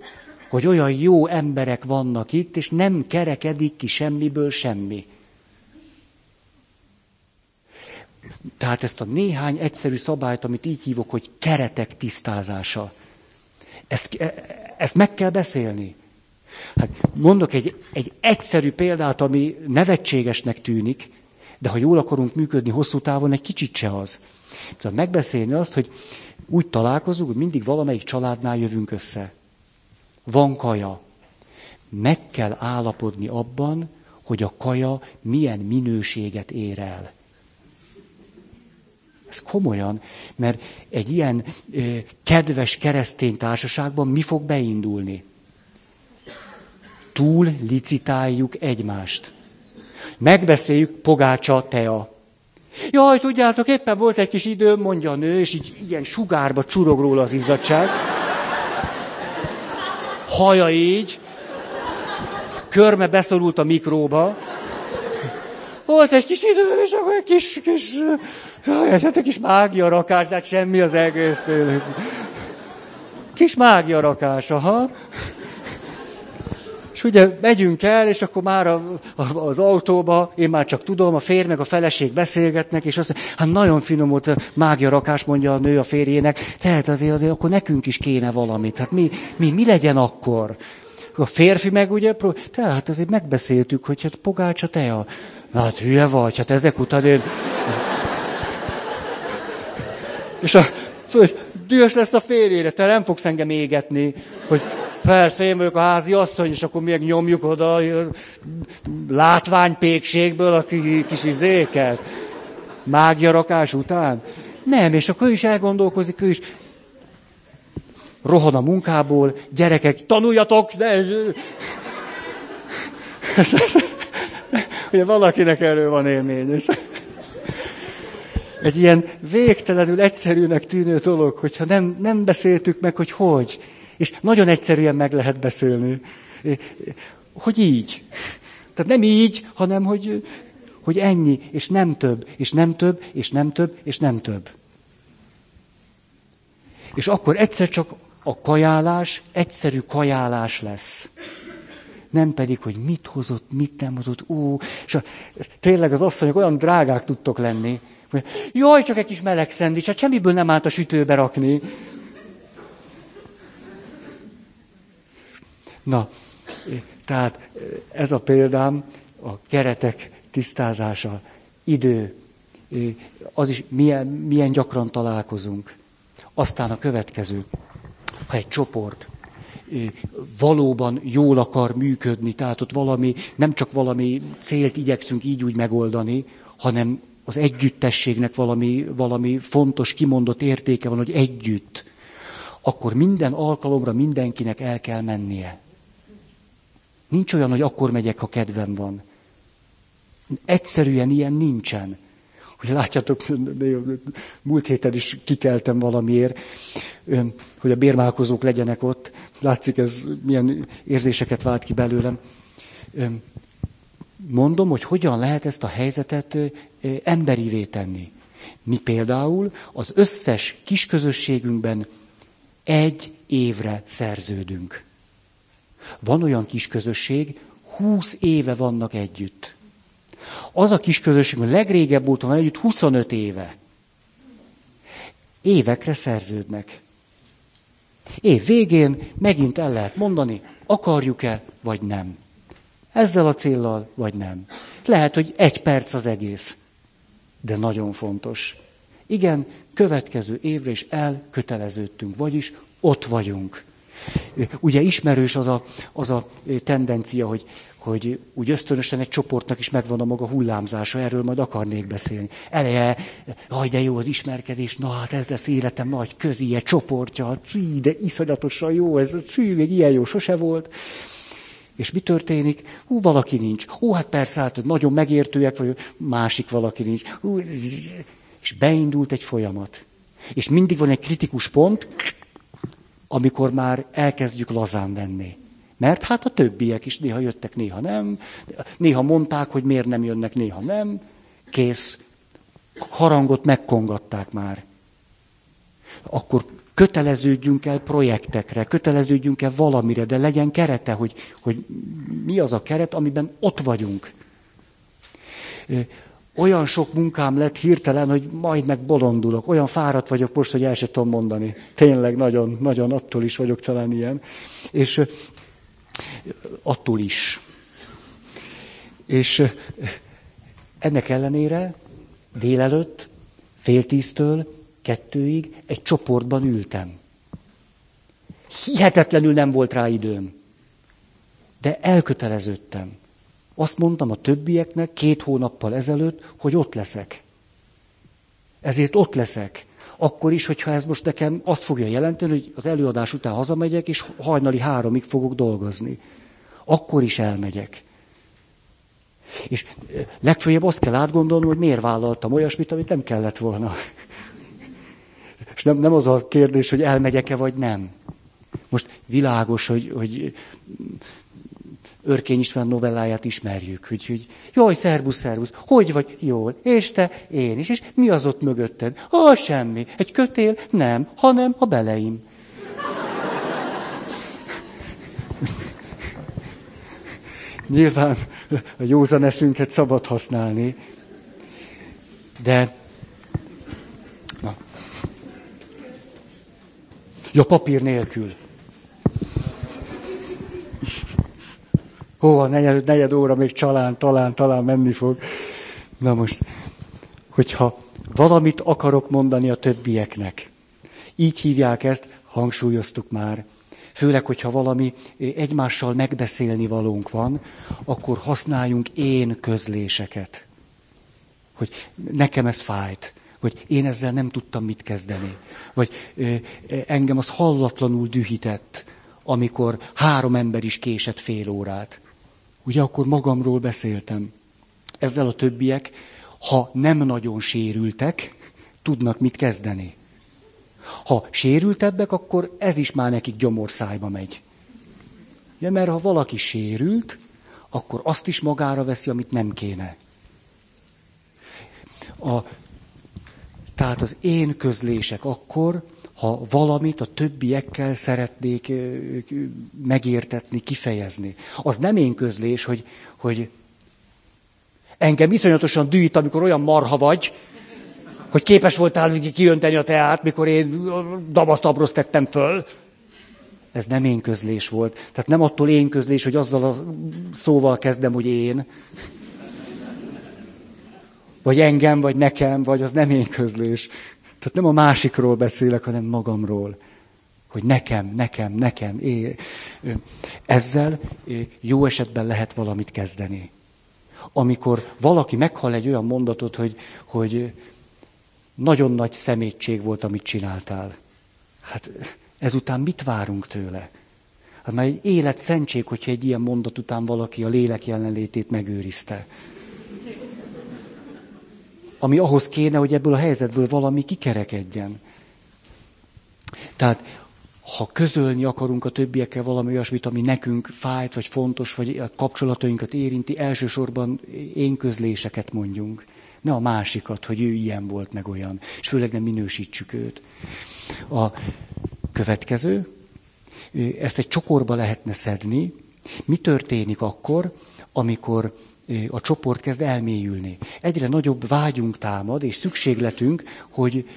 Hogy olyan jó emberek vannak itt, és nem kerekedik ki semmiből semmi. Tehát ezt a néhány egyszerű szabályt, amit így hívok, hogy keretek tisztázása, ezt, e, ezt meg kell beszélni. Hát mondok egy, egy egyszerű példát, ami nevetségesnek tűnik, de ha jól akarunk működni hosszú távon, egy kicsit se az. Tehát megbeszélni azt, hogy úgy találkozunk, hogy mindig valamelyik családnál jövünk össze. Van kaja. Meg kell állapodni abban, hogy a kaja milyen minőséget ér el. Ez komolyan, mert egy ilyen ö, kedves keresztény társaságban mi fog beindulni? túl licitáljuk egymást. Megbeszéljük pogácsa tea. Jaj, tudjátok, éppen volt egy kis időm, mondja a nő, és így ilyen sugárba csurog róla az izzadság. Haja így, körme beszorult a mikróba. Volt egy kis idő, és akkor egy kis, kis, jaj, hát egy kis mágia rakás, de hát semmi az egész. Kis mágia rakás, aha. És ugye megyünk el, és akkor már a, a, az autóba, én már csak tudom, a férj meg a feleség beszélgetnek, és azt mondja, hát nagyon finom volt mágia rakás, mondja a nő a férjének, tehát azért, azért akkor nekünk is kéne valamit. Hát mi, mi, mi legyen akkor? A férfi meg ugye, tehát azért megbeszéltük, hogy hát pogácsa tea. Na hát hülye vagy, hát ezek után én... És a föl, dühös lesz a férjére, te nem fogsz engem égetni, hogy persze én vagyok a házi asszony, és akkor még nyomjuk oda látványpékségből a kis izéket. Mágia rakás után. Nem, és akkor ő is elgondolkozik, ő is rohan a munkából, gyerekek, tanuljatok, de... Ugye valakinek erről van élmény. Egy ilyen végtelenül egyszerűnek tűnő dolog, hogyha nem, nem beszéltük meg, hogy hogy. És nagyon egyszerűen meg lehet beszélni. Hogy így. Tehát nem így, hanem hogy, hogy ennyi, és nem több, és nem több, és nem több, és nem több. És akkor egyszer csak a kajálás egyszerű kajálás lesz. Nem pedig, hogy mit hozott, mit nem hozott, ó, és a, tényleg az asszonyok olyan drágák tudtok lenni, jaj, csak egy kis meleg szendvics, hát semmiből nem állt a sütőbe rakni. Na, tehát ez a példám, a keretek tisztázása, idő, az is milyen, milyen gyakran találkozunk. Aztán a következő, ha egy csoport valóban jól akar működni, tehát ott valami, nem csak valami célt igyekszünk így úgy megoldani, hanem az együttességnek valami, valami fontos, kimondott értéke van, hogy együtt, akkor minden alkalomra mindenkinek el kell mennie. Nincs olyan, hogy akkor megyek, ha kedvem van. Egyszerűen ilyen nincsen. Hogy látjátok, múlt héten is kikeltem valamiért, hogy a bérmálkozók legyenek ott. Látszik, ez milyen érzéseket vált ki belőlem. Mondom, hogy hogyan lehet ezt a helyzetet emberivé tenni. Mi például az összes kisközösségünkben egy évre szerződünk. Van olyan kis közösség, húsz éve vannak együtt. Az a kis közösség, hogy legrégebb óta van együtt, 25 éve. Évekre szerződnek. Év végén megint el lehet mondani, akarjuk-e, vagy nem. Ezzel a céllal, vagy nem. Lehet, hogy egy perc az egész, de nagyon fontos. Igen, következő évre is elköteleződtünk, vagyis ott vagyunk. Ugye ismerős az a, az a tendencia, hogy, hogy úgy ösztönösen egy csoportnak is megvan a maga hullámzása, erről majd akarnék beszélni. Eleje, haj, de jó az ismerkedés, na hát ez lesz életem nagy közie, csoportja, cí, de iszonyatosan jó, ez cí, még ilyen jó sose volt. És mi történik? Hú, valaki nincs. Hú, hát persze, hát nagyon megértőek vagy, másik valaki nincs. Hú, és beindult egy folyamat. És mindig van egy kritikus pont, amikor már elkezdjük lazán venni. Mert hát a többiek is néha jöttek, néha nem. Néha mondták, hogy miért nem jönnek, néha nem. Kész. Harangot megkongatták már. Akkor köteleződjünk el projektekre, köteleződjünk el valamire, de legyen kerete, hogy, hogy mi az a keret, amiben ott vagyunk. Olyan sok munkám lett hirtelen, hogy majd meg bolondulok. Olyan fáradt vagyok most, hogy el sem tudom mondani. Tényleg nagyon, nagyon attól is vagyok talán ilyen. És attól is. És ennek ellenére délelőtt, fél tíztől kettőig egy csoportban ültem. Hihetetlenül nem volt rá időm. De elköteleződtem. Azt mondtam a többieknek két hónappal ezelőtt, hogy ott leszek. Ezért ott leszek. Akkor is, hogyha ez most nekem azt fogja jelenteni, hogy az előadás után hazamegyek, és hajnali háromig fogok dolgozni. Akkor is elmegyek. És legfőjebb azt kell átgondolnom, hogy miért vállaltam olyasmit, amit nem kellett volna. És nem, nem az a kérdés, hogy elmegyek-e vagy nem. Most világos, hogy, hogy Örkény István novelláját ismerjük, hogy, hogy jaj, szervusz, szervusz, hogy vagy? Jól. És te? Én is. És mi az ott mögötted? Ó, semmi. Egy kötél? Nem, hanem a beleim. Nyilván a józan eszünket szabad használni, de Ja, papír nélkül. Hó, a negyed, negyed óra még csalán, talán, talán menni fog. Na most, hogyha valamit akarok mondani a többieknek, így hívják ezt, hangsúlyoztuk már, főleg, hogyha valami egymással megbeszélni valónk van, akkor használjunk én közléseket. Hogy nekem ez fájt, vagy én ezzel nem tudtam mit kezdeni, vagy engem az hallatlanul dühített, amikor három ember is késett fél órát. Ugye akkor magamról beszéltem. Ezzel a többiek, ha nem nagyon sérültek, tudnak mit kezdeni. Ha sérültebbek, akkor ez is már nekik gyomorszájba megy. Ja, mert ha valaki sérült, akkor azt is magára veszi, amit nem kéne. A, tehát az én közlések akkor, ha valamit a többiekkel szeretnék megértetni, kifejezni. Az nem én közlés, hogy, hogy engem iszonyatosan dűít, amikor olyan marha vagy, hogy képes voltál kiönteni a teát, mikor én damasztabrosz tettem föl. Ez nem én közlés volt. Tehát nem attól én közlés, hogy azzal a szóval kezdem, hogy én. Vagy engem, vagy nekem, vagy az nem én közlés. Tehát nem a másikról beszélek, hanem magamról. Hogy nekem, nekem, nekem. É, ezzel jó esetben lehet valamit kezdeni. Amikor valaki meghal egy olyan mondatot, hogy, hogy nagyon nagy szemétség volt, amit csináltál. Hát ezután mit várunk tőle? Hát már egy élet szentség, hogyha egy ilyen mondat után valaki a lélek jelenlétét megőrizte ami ahhoz kéne, hogy ebből a helyzetből valami kikerekedjen. Tehát, ha közölni akarunk a többiekkel valami olyasmit, ami nekünk fájt, vagy fontos, vagy a kapcsolatainkat érinti, elsősorban én közléseket mondjunk. Ne a másikat, hogy ő ilyen volt, meg olyan. És főleg nem minősítsük őt. A következő, ezt egy csokorba lehetne szedni. Mi történik akkor, amikor a csoport kezd elmélyülni. Egyre nagyobb vágyunk támad, és szükségletünk, hogy,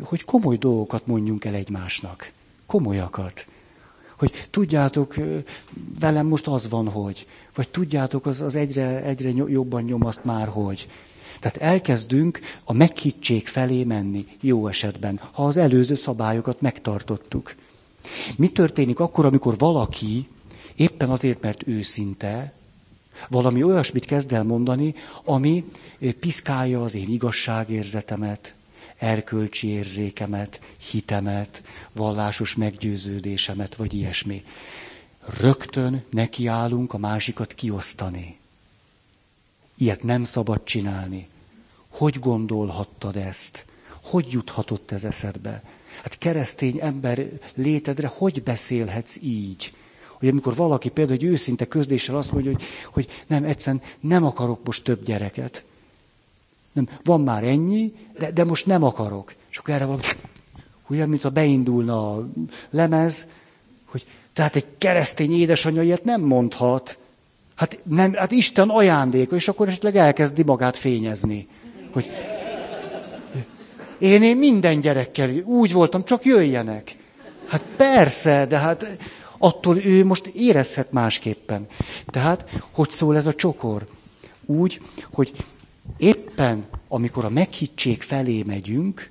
hogy komoly dolgokat mondjunk el egymásnak. Komolyakat. Hogy tudjátok, velem most az van, hogy. Vagy tudjátok, az, az egyre, egyre jobban nyomaszt már, hogy. Tehát elkezdünk a meghittség felé menni, jó esetben, ha az előző szabályokat megtartottuk. Mi történik akkor, amikor valaki éppen azért, mert őszinte, valami olyasmit kezd el mondani, ami eh, piszkálja az én igazságérzetemet, erkölcsi érzékemet, hitemet, vallásos meggyőződésemet, vagy ilyesmi. Rögtön nekiállunk a másikat kiosztani. Ilyet nem szabad csinálni. Hogy gondolhattad ezt? Hogy juthatott ez eszedbe? Hát keresztény ember létedre hogy beszélhetsz így? Hogy amikor valaki például egy őszinte közléssel azt mondja, hogy, hogy nem, egyszerűen nem akarok most több gyereket. Nem, van már ennyi, de, de most nem akarok. És akkor erre valami, olyan, mint ha beindulna a lemez, hogy tehát egy keresztény édesanyja ilyet nem mondhat. Hát, nem, hát Isten ajándéka, és akkor esetleg elkezdi magát fényezni. Hogy én, én minden gyerekkel úgy voltam, csak jöjjenek. Hát persze, de hát attól ő most érezhet másképpen. Tehát, hogy szól ez a csokor? Úgy, hogy éppen, amikor a meghittség felé megyünk,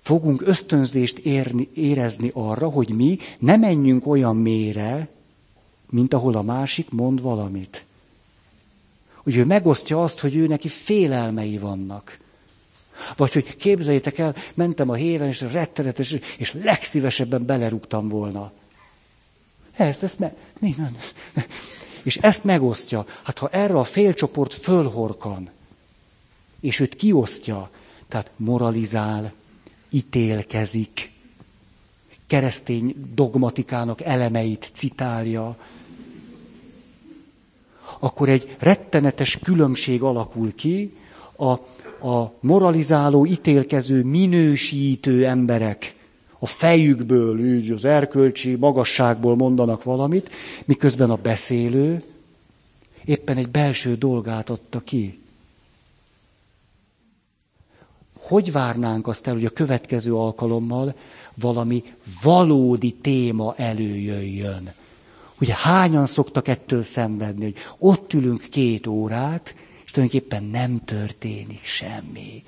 fogunk ösztönzést érni, érezni arra, hogy mi ne menjünk olyan mélyre, mint ahol a másik mond valamit. Hogy ő megosztja azt, hogy ő neki félelmei vannak. Vagy hogy képzeljétek el, mentem a héven, és rettenetes, és legszívesebben belerúgtam volna. Ezt, ezt, me, mi, nem. És ezt megosztja. Hát ha erre a félcsoport fölhorkan, és őt kiosztja, tehát moralizál, ítélkezik, keresztény dogmatikának elemeit citálja, akkor egy rettenetes különbség alakul ki a, a moralizáló, ítélkező, minősítő emberek a fejükből, úgy az erkölcsi magasságból mondanak valamit, miközben a beszélő éppen egy belső dolgát adta ki. Hogy várnánk azt el, hogy a következő alkalommal valami valódi téma előjöjjön? Ugye hányan szoktak ettől szenvedni, hogy ott ülünk két órát, tulajdonképpen nem történik semmi.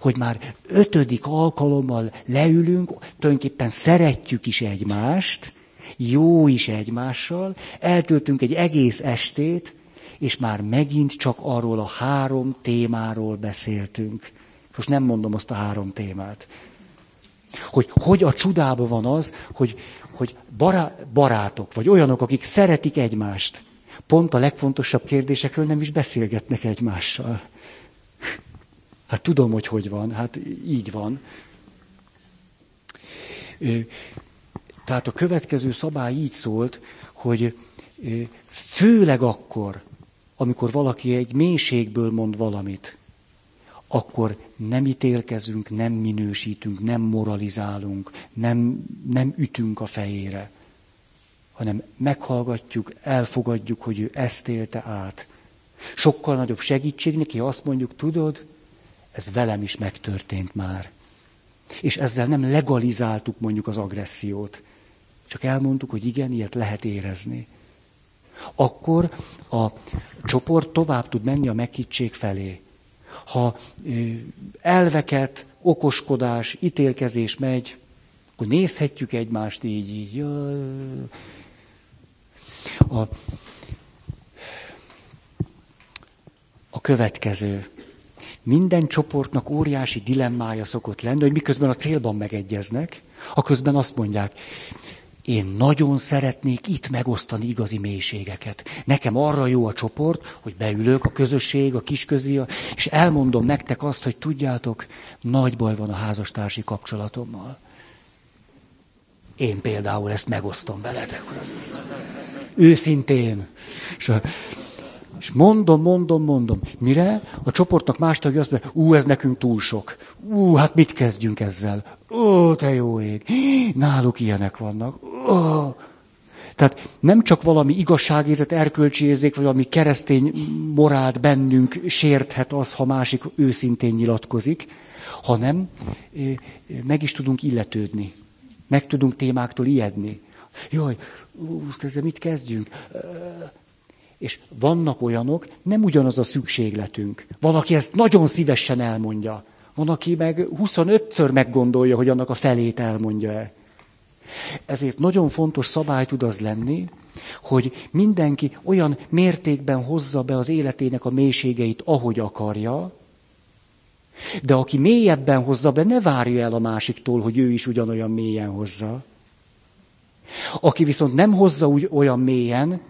Hogy már ötödik alkalommal leülünk, tulajdonképpen szeretjük is egymást, jó is egymással, eltöltünk egy egész estét, és már megint csak arról a három témáról beszéltünk. Most nem mondom azt a három témát. Hogy hogy a csodában van az, hogy, hogy bará, barátok, vagy olyanok, akik szeretik egymást, pont a legfontosabb kérdésekről nem is beszélgetnek egymással. Hát tudom, hogy hogy van, hát így van. Tehát a következő szabály így szólt, hogy főleg akkor, amikor valaki egy mélységből mond valamit, akkor nem ítélkezünk, nem minősítünk, nem moralizálunk, nem, nem ütünk a fejére, hanem meghallgatjuk, elfogadjuk, hogy ő ezt élte át. Sokkal nagyobb segítség neki, ha azt mondjuk, tudod, ez velem is megtörtént már. És ezzel nem legalizáltuk mondjuk az agressziót, csak elmondtuk, hogy igen, ilyet lehet érezni. Akkor a csoport tovább tud menni a meghittség felé ha elveket, okoskodás, ítélkezés megy, akkor nézhetjük egymást így, így. A, a következő. Minden csoportnak óriási dilemmája szokott lenni, hogy miközben a célban megegyeznek, a közben azt mondják, én nagyon szeretnék itt megosztani igazi mélységeket. Nekem arra jó a csoport, hogy beülök, a közösség, a kisközi, és elmondom nektek azt, hogy tudjátok, nagy baj van a házastársi kapcsolatommal. Én például ezt megosztom veletek. Őszintén. És, a, és mondom, mondom, mondom. Mire? A csoportnak más tagja azt mondja, ú, ez nekünk túl sok. Ú, hát mit kezdjünk ezzel? Ó, te jó ég. Náluk ilyenek vannak. Ó. Tehát nem csak valami igazságérzet, erkölcsi érzék, vagy valami keresztény morált bennünk sérthet az, ha másik őszintén nyilatkozik, hanem meg is tudunk illetődni. Meg tudunk témáktól ijedni. Jaj, ú, ezzel mit kezdjünk? És vannak olyanok, nem ugyanaz a szükségletünk. Valaki ezt nagyon szívesen elmondja. Van, aki meg 25-ször meggondolja, hogy annak a felét elmondja-e. Ezért nagyon fontos szabály tud az lenni, hogy mindenki olyan mértékben hozza be az életének a mélységeit, ahogy akarja, de aki mélyebben hozza be, ne várja el a másiktól, hogy ő is ugyanolyan mélyen hozza. Aki viszont nem hozza úgy olyan mélyen,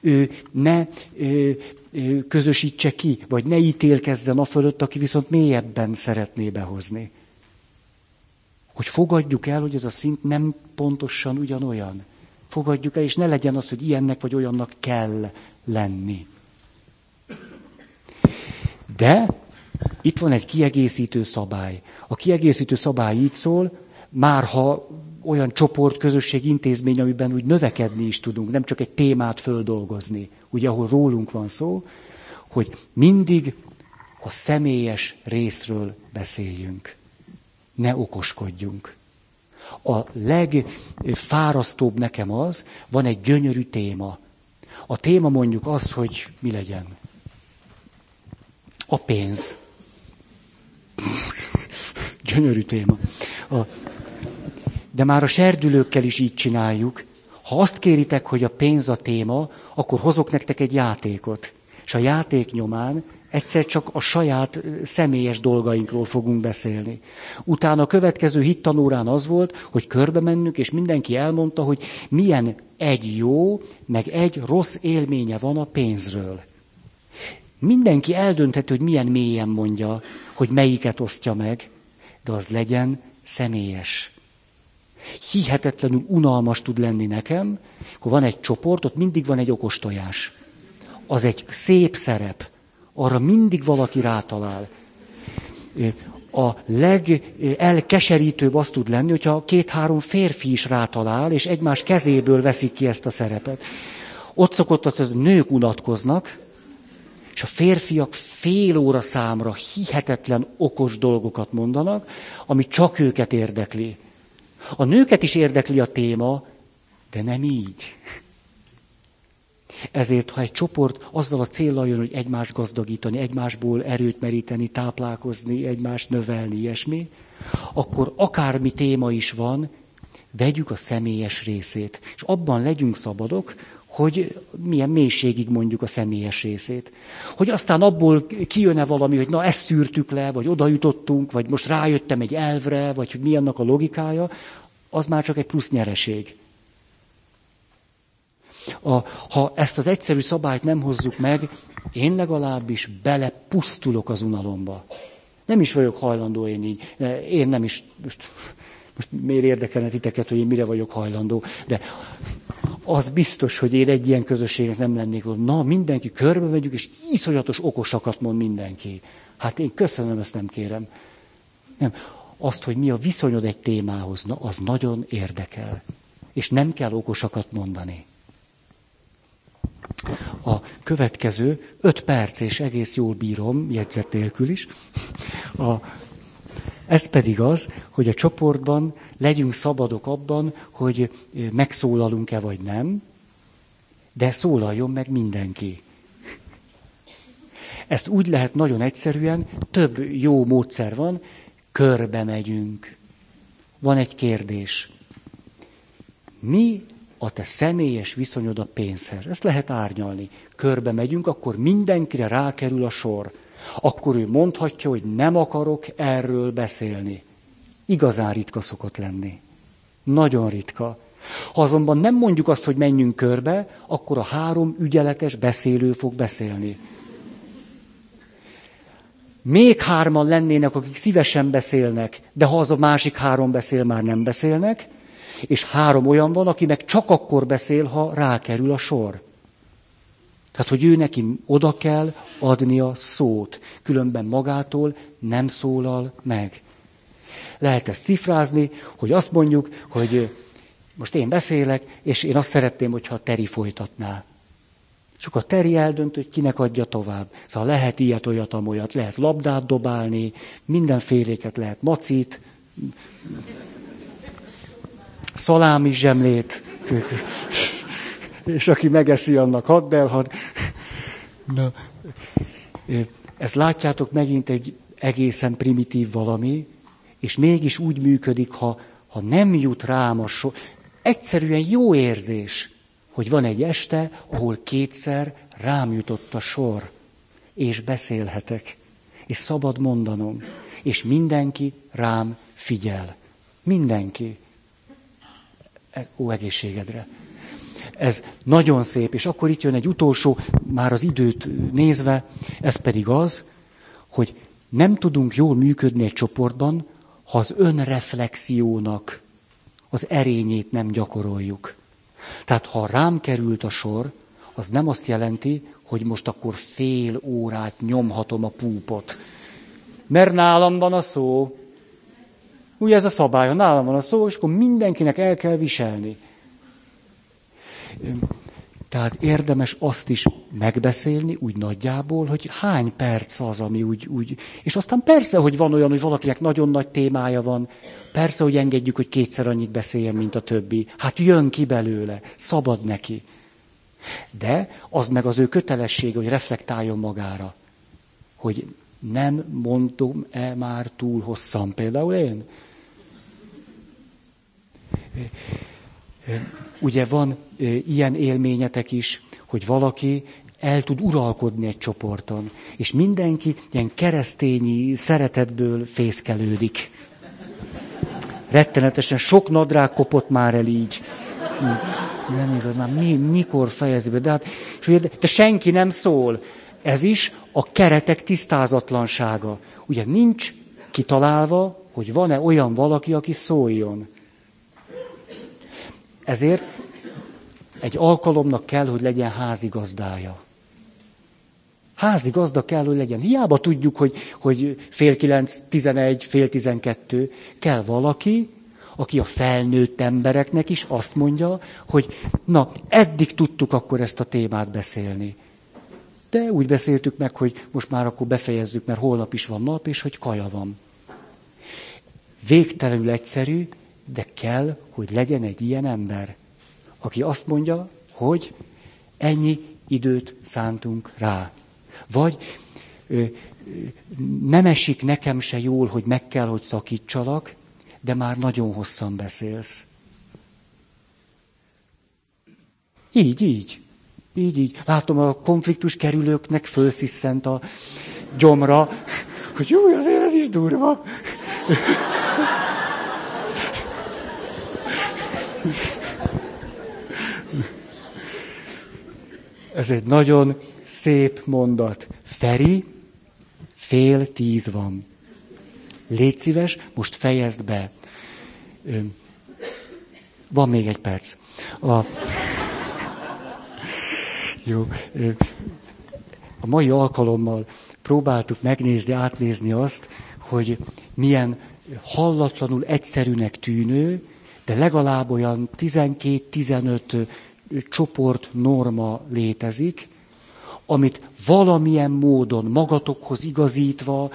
ő ne ő, ő, közösítse ki, vagy ne ítélkezzen a fölött, aki viszont mélyebben szeretné behozni. Hogy fogadjuk el, hogy ez a szint nem pontosan ugyanolyan. Fogadjuk el, és ne legyen az, hogy ilyennek vagy olyannak kell lenni. De itt van egy kiegészítő szabály. A kiegészítő szabály így szól, már ha olyan csoport, közösség, intézmény, amiben úgy növekedni is tudunk, nem csak egy témát földolgozni, ugye ahol rólunk van szó, hogy mindig a személyes részről beszéljünk. Ne okoskodjunk. A legfárasztóbb nekem az, van egy gyönyörű téma. A téma mondjuk az, hogy mi legyen. A pénz. Gyönyörű téma. A, de már a serdülőkkel is így csináljuk. Ha azt kéritek, hogy a pénz a téma, akkor hozok nektek egy játékot. És a játék nyomán Egyszer csak a saját személyes dolgainkról fogunk beszélni. Utána a következő hittanórán az volt, hogy körbe mennünk, és mindenki elmondta, hogy milyen egy jó, meg egy rossz élménye van a pénzről. Mindenki eldöntheti, hogy milyen mélyen mondja, hogy melyiket osztja meg, de az legyen személyes. Hihetetlenül unalmas tud lenni nekem, akkor van egy csoport, ott mindig van egy okos tojás. Az egy szép szerep, arra mindig valaki rátalál. A legelkeserítőbb az tud lenni, hogyha két-három férfi is rátalál, és egymás kezéből veszik ki ezt a szerepet. Ott szokott azt, hogy nők unatkoznak, és a férfiak fél óra számra hihetetlen okos dolgokat mondanak, ami csak őket érdekli. A nőket is érdekli a téma, de nem így. Ezért, ha egy csoport azzal a célral jön, hogy egymást gazdagítani, egymásból erőt meríteni, táplálkozni, egymást növelni, ilyesmi, akkor akármi téma is van, vegyük a személyes részét. És abban legyünk szabadok, hogy milyen mélységig mondjuk a személyes részét. Hogy aztán abból kijön-e valami, hogy na ezt szűrtük le, vagy oda jutottunk, vagy most rájöttem egy elvre, vagy hogy mi annak a logikája, az már csak egy plusz nyereség. A, ha ezt az egyszerű szabályt nem hozzuk meg, én legalábbis belepusztulok az unalomba. Nem is vagyok hajlandó én így. Én nem is, most, most miért érdekelne titeket, hogy én mire vagyok hajlandó, de az biztos, hogy én egy ilyen közösségnek nem lennék, na, mindenki körbe megyünk, és iszonyatos okosakat mond mindenki. Hát én köszönöm, ezt nem kérem. Nem. Azt, hogy mi a viszonyod egy témához, na, az nagyon érdekel. És nem kell okosakat mondani. A következő, öt perc, és egész jól bírom, jegyzet nélkül is. A, ez pedig az, hogy a csoportban legyünk szabadok abban, hogy megszólalunk-e vagy nem, de szólaljon meg mindenki. Ezt úgy lehet nagyon egyszerűen, több jó módszer van, körbe megyünk. Van egy kérdés. Mi a te személyes viszonyod a pénzhez? Ezt lehet árnyalni. Körbe megyünk, akkor mindenkire rákerül a sor akkor ő mondhatja, hogy nem akarok erről beszélni. Igazán ritka szokott lenni. Nagyon ritka. Ha azonban nem mondjuk azt, hogy menjünk körbe, akkor a három ügyeletes beszélő fog beszélni. Még hárman lennének, akik szívesen beszélnek, de ha az a másik három beszél, már nem beszélnek, és három olyan van, aki csak akkor beszél, ha rákerül a sor. Tehát, hogy ő neki oda kell adnia szót, különben magától nem szólal meg. Lehet ezt cifrázni, hogy azt mondjuk, hogy most én beszélek, és én azt szeretném, hogyha a Teri folytatná. Csak a Teri eldönt, hogy kinek adja tovább. Szóval lehet ilyet, olyat, amolyat, lehet labdát dobálni, mindenféléket lehet macit, szalámi zsemlét és aki megeszi, annak hadd elhad. Na, ezt látjátok megint egy egészen primitív valami, és mégis úgy működik, ha, ha nem jut rám a so... Egyszerűen jó érzés, hogy van egy este, ahol kétszer rám jutott a sor, és beszélhetek, és szabad mondanom, és mindenki rám figyel. Mindenki. Ó, egészségedre. Ez nagyon szép, és akkor itt jön egy utolsó, már az időt nézve, ez pedig az, hogy nem tudunk jól működni egy csoportban, ha az önreflexiónak az erényét nem gyakoroljuk. Tehát ha rám került a sor, az nem azt jelenti, hogy most akkor fél órát nyomhatom a púpot. Mert nálam van a szó. Ugye ez a szabály, ha nálam van a szó, és akkor mindenkinek el kell viselni. Tehát érdemes azt is megbeszélni, úgy nagyjából, hogy hány perc az, ami úgy, úgy... És aztán persze, hogy van olyan, hogy valakinek nagyon nagy témája van, persze, hogy engedjük, hogy kétszer annyit beszéljen, mint a többi. Hát jön ki belőle, szabad neki. De az meg az ő kötelessége, hogy reflektáljon magára. Hogy nem mondom-e már túl hosszan, például én. Ugye van ilyen élményetek is, hogy valaki el tud uralkodni egy csoporton, és mindenki ilyen keresztényi szeretetből fészkelődik. Rettenetesen sok nadrág kopott már el így. Nem igaz, már mi, mikor fejezi be, de hát, és ugye, de senki nem szól. Ez is a keretek tisztázatlansága. Ugye nincs kitalálva, hogy van-e olyan valaki, aki szóljon. Ezért egy alkalomnak kell, hogy legyen házigazdája. Házigazda kell, hogy legyen. Hiába tudjuk, hogy, hogy fél kilenc, tizenegy, fél tizenkettő. Kell valaki, aki a felnőtt embereknek is azt mondja, hogy na, eddig tudtuk akkor ezt a témát beszélni. De úgy beszéltük meg, hogy most már akkor befejezzük, mert holnap is van nap, és hogy kaja van. Végtelenül egyszerű, de kell, hogy legyen egy ilyen ember, aki azt mondja, hogy ennyi időt szántunk rá. Vagy ö, nem esik nekem se jól, hogy meg kell, hogy szakítsalak, de már nagyon hosszan beszélsz. Így, így. Így, így. Látom, a konfliktus kerülőknek fölsziszent a gyomra, hogy jó, azért ez is durva. Ez egy nagyon szép mondat. Feri, fél tíz van. Légy szíves, most fejezd be. Van még egy perc. A... Jó. A mai alkalommal próbáltuk megnézni, átnézni azt, hogy milyen hallatlanul egyszerűnek tűnő, de legalább olyan 12-15 csoport norma létezik, amit valamilyen módon magatokhoz igazítva,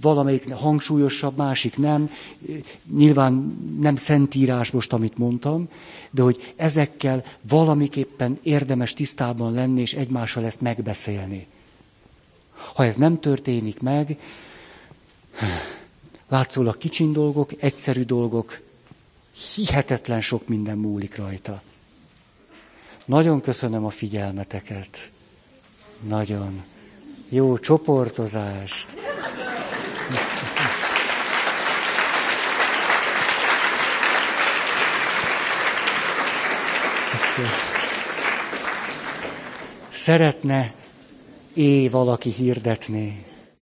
valamelyik hangsúlyosabb, másik nem, nyilván nem szentírás most, amit mondtam, de hogy ezekkel valamiképpen érdemes tisztában lenni, és egymással ezt megbeszélni. Ha ez nem történik meg, látszólag kicsin dolgok, egyszerű dolgok, hihetetlen sok minden múlik rajta. Nagyon köszönöm a figyelmeteket. Nagyon. Jó csoportozást. Szeretne é valaki hirdetni?